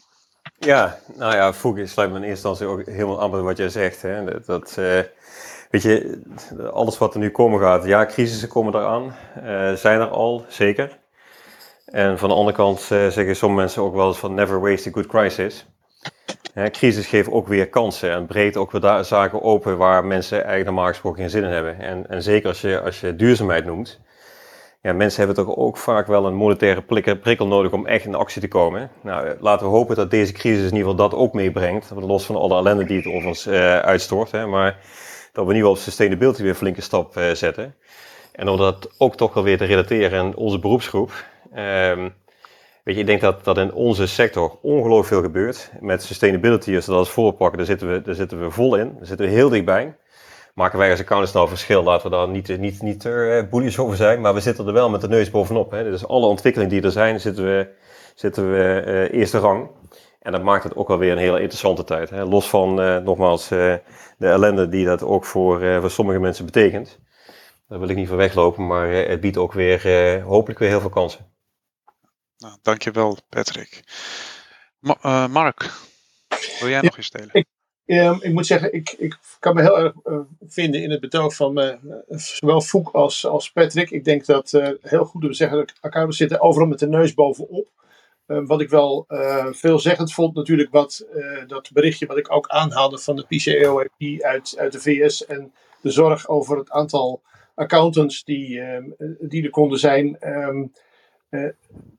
Speaker 5: Ja, nou ja, Foek sluit me in eerste instantie ook helemaal aan bij wat jij zegt. Hè. Dat, dat uh, weet je, alles wat er nu komen gaat, ja, crisissen komen eraan, uh, zijn er al, zeker. En van de andere kant zeggen sommige mensen ook wel eens van never waste a good crisis. Crisis geeft ook weer kansen en breekt ook weer zaken open waar mensen eigenlijk normaal gesproken geen zin in hebben. En, en zeker als je, als je duurzaamheid noemt, ja, mensen hebben toch ook vaak wel een monetaire prikkel nodig om echt in actie te komen. Nou, laten we hopen dat deze crisis in ieder geval dat ook meebrengt. Los van alle ellende die het over ons uh, uitstort. Hè, maar dat we in ieder geval op sustainability weer een flinke stap uh, zetten. En om dat ook toch wel weer te relateren aan onze beroepsgroep. Um, weet je, ik denk dat, dat in onze sector ongelooflijk veel gebeurt. Met sustainability, als we dat als voorpakken, daar zitten, we, daar zitten we vol in. Daar zitten we heel dichtbij maken wij als accountants nou verschil? Laten we daar niet, niet, niet uh, over zijn, maar we zitten er wel met de neus bovenop. Hè. Dus alle ontwikkelingen die er zijn, zitten we, zitten we uh, eerste rang. En dat maakt het ook wel weer een hele interessante tijd. Hè. Los van, uh, nogmaals, de ellende die dat ook voor, voor sommige mensen betekent. Daar wil ik niet voor weglopen, maar het biedt ook weer, hopelijk weer heel veel kansen.
Speaker 1: Nou, dankjewel Patrick. Ma Mark, wil jij nog iets delen?
Speaker 4: Ik, Um, ik moet zeggen, ik, ik kan me heel erg uh, vinden in het betoog van uh, zowel Foek als, als Patrick. Ik denk dat heel goed om zeggen dat accountants zitten overal met de neus bovenop. wat ik wel veelzeggend vond natuurlijk, wat, dat berichtje wat ik ook aanhaalde van de PCAOP uit, uit de VS en de zorg over het aantal accountants die, die er konden zijn. Um, uh,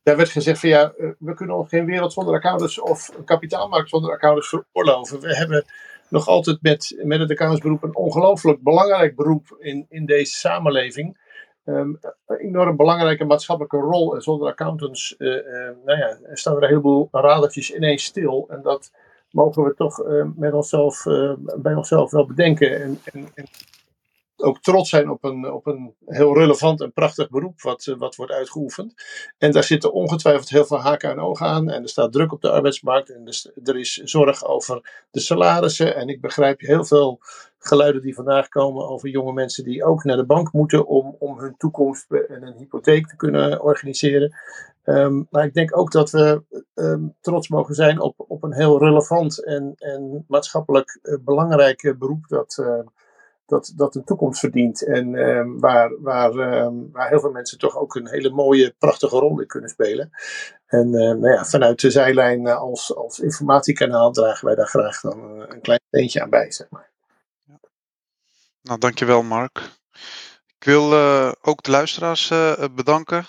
Speaker 4: daar werd gezegd van ja, uh, we kunnen nog geen wereld zonder accountants of een kapitaalmarkt zonder accountants veroorloven. We hebben nog altijd met, met het accountantsberoep een ongelooflijk belangrijk beroep in, in deze samenleving. Um, een enorm belangrijke maatschappelijke rol. En zonder accountants uh, nou ja, staan er een heleboel radertjes ineens stil. En dat mogen we toch met onszelf, bij onszelf wel bedenken. En, en, en ook trots zijn op een, op een heel relevant en prachtig beroep wat, eh, wat wordt uitgeoefend. En daar zitten ongetwijfeld heel veel haken en ogen aan. En er staat druk op de arbeidsmarkt. En er is zorg over de salarissen. En ik begrijp heel veel geluiden die vandaag komen over jonge mensen die ook naar de bank moeten om, om hun toekomst en een hypotheek te kunnen organiseren. Ehm, maar ik denk ook dat we ehm, trots mogen zijn op, op een heel relevant en, en maatschappelijk uh, belangrijk beroep dat, uh, dat, dat een toekomst verdient. En um, waar, waar, waar heel veel mensen toch ook een hele mooie, prachtige rol in kunnen spelen. En uh, nou ja, vanuit de zijlijn als, als informatiekanaal dragen wij daar graag dan een klein steentje aan bij. Zeg maar.
Speaker 1: Nou, dankjewel Mark. Ik wil ook de luisteraars bedanken.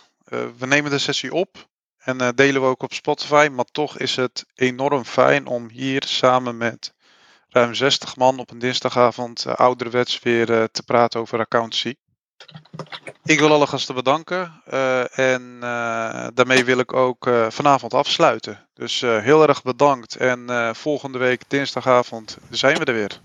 Speaker 1: We nemen de sessie op en delen we ook op Spotify. Maar toch is het enorm fijn om hier samen met ruim 60 man op een dinsdagavond uh, ouderwets weer te praten over accountancy. Ik wil alle gasten bedanken en daarmee wil ik ook vanavond afsluiten. Dus heel erg bedankt en volgende week dinsdagavond zijn we er weer.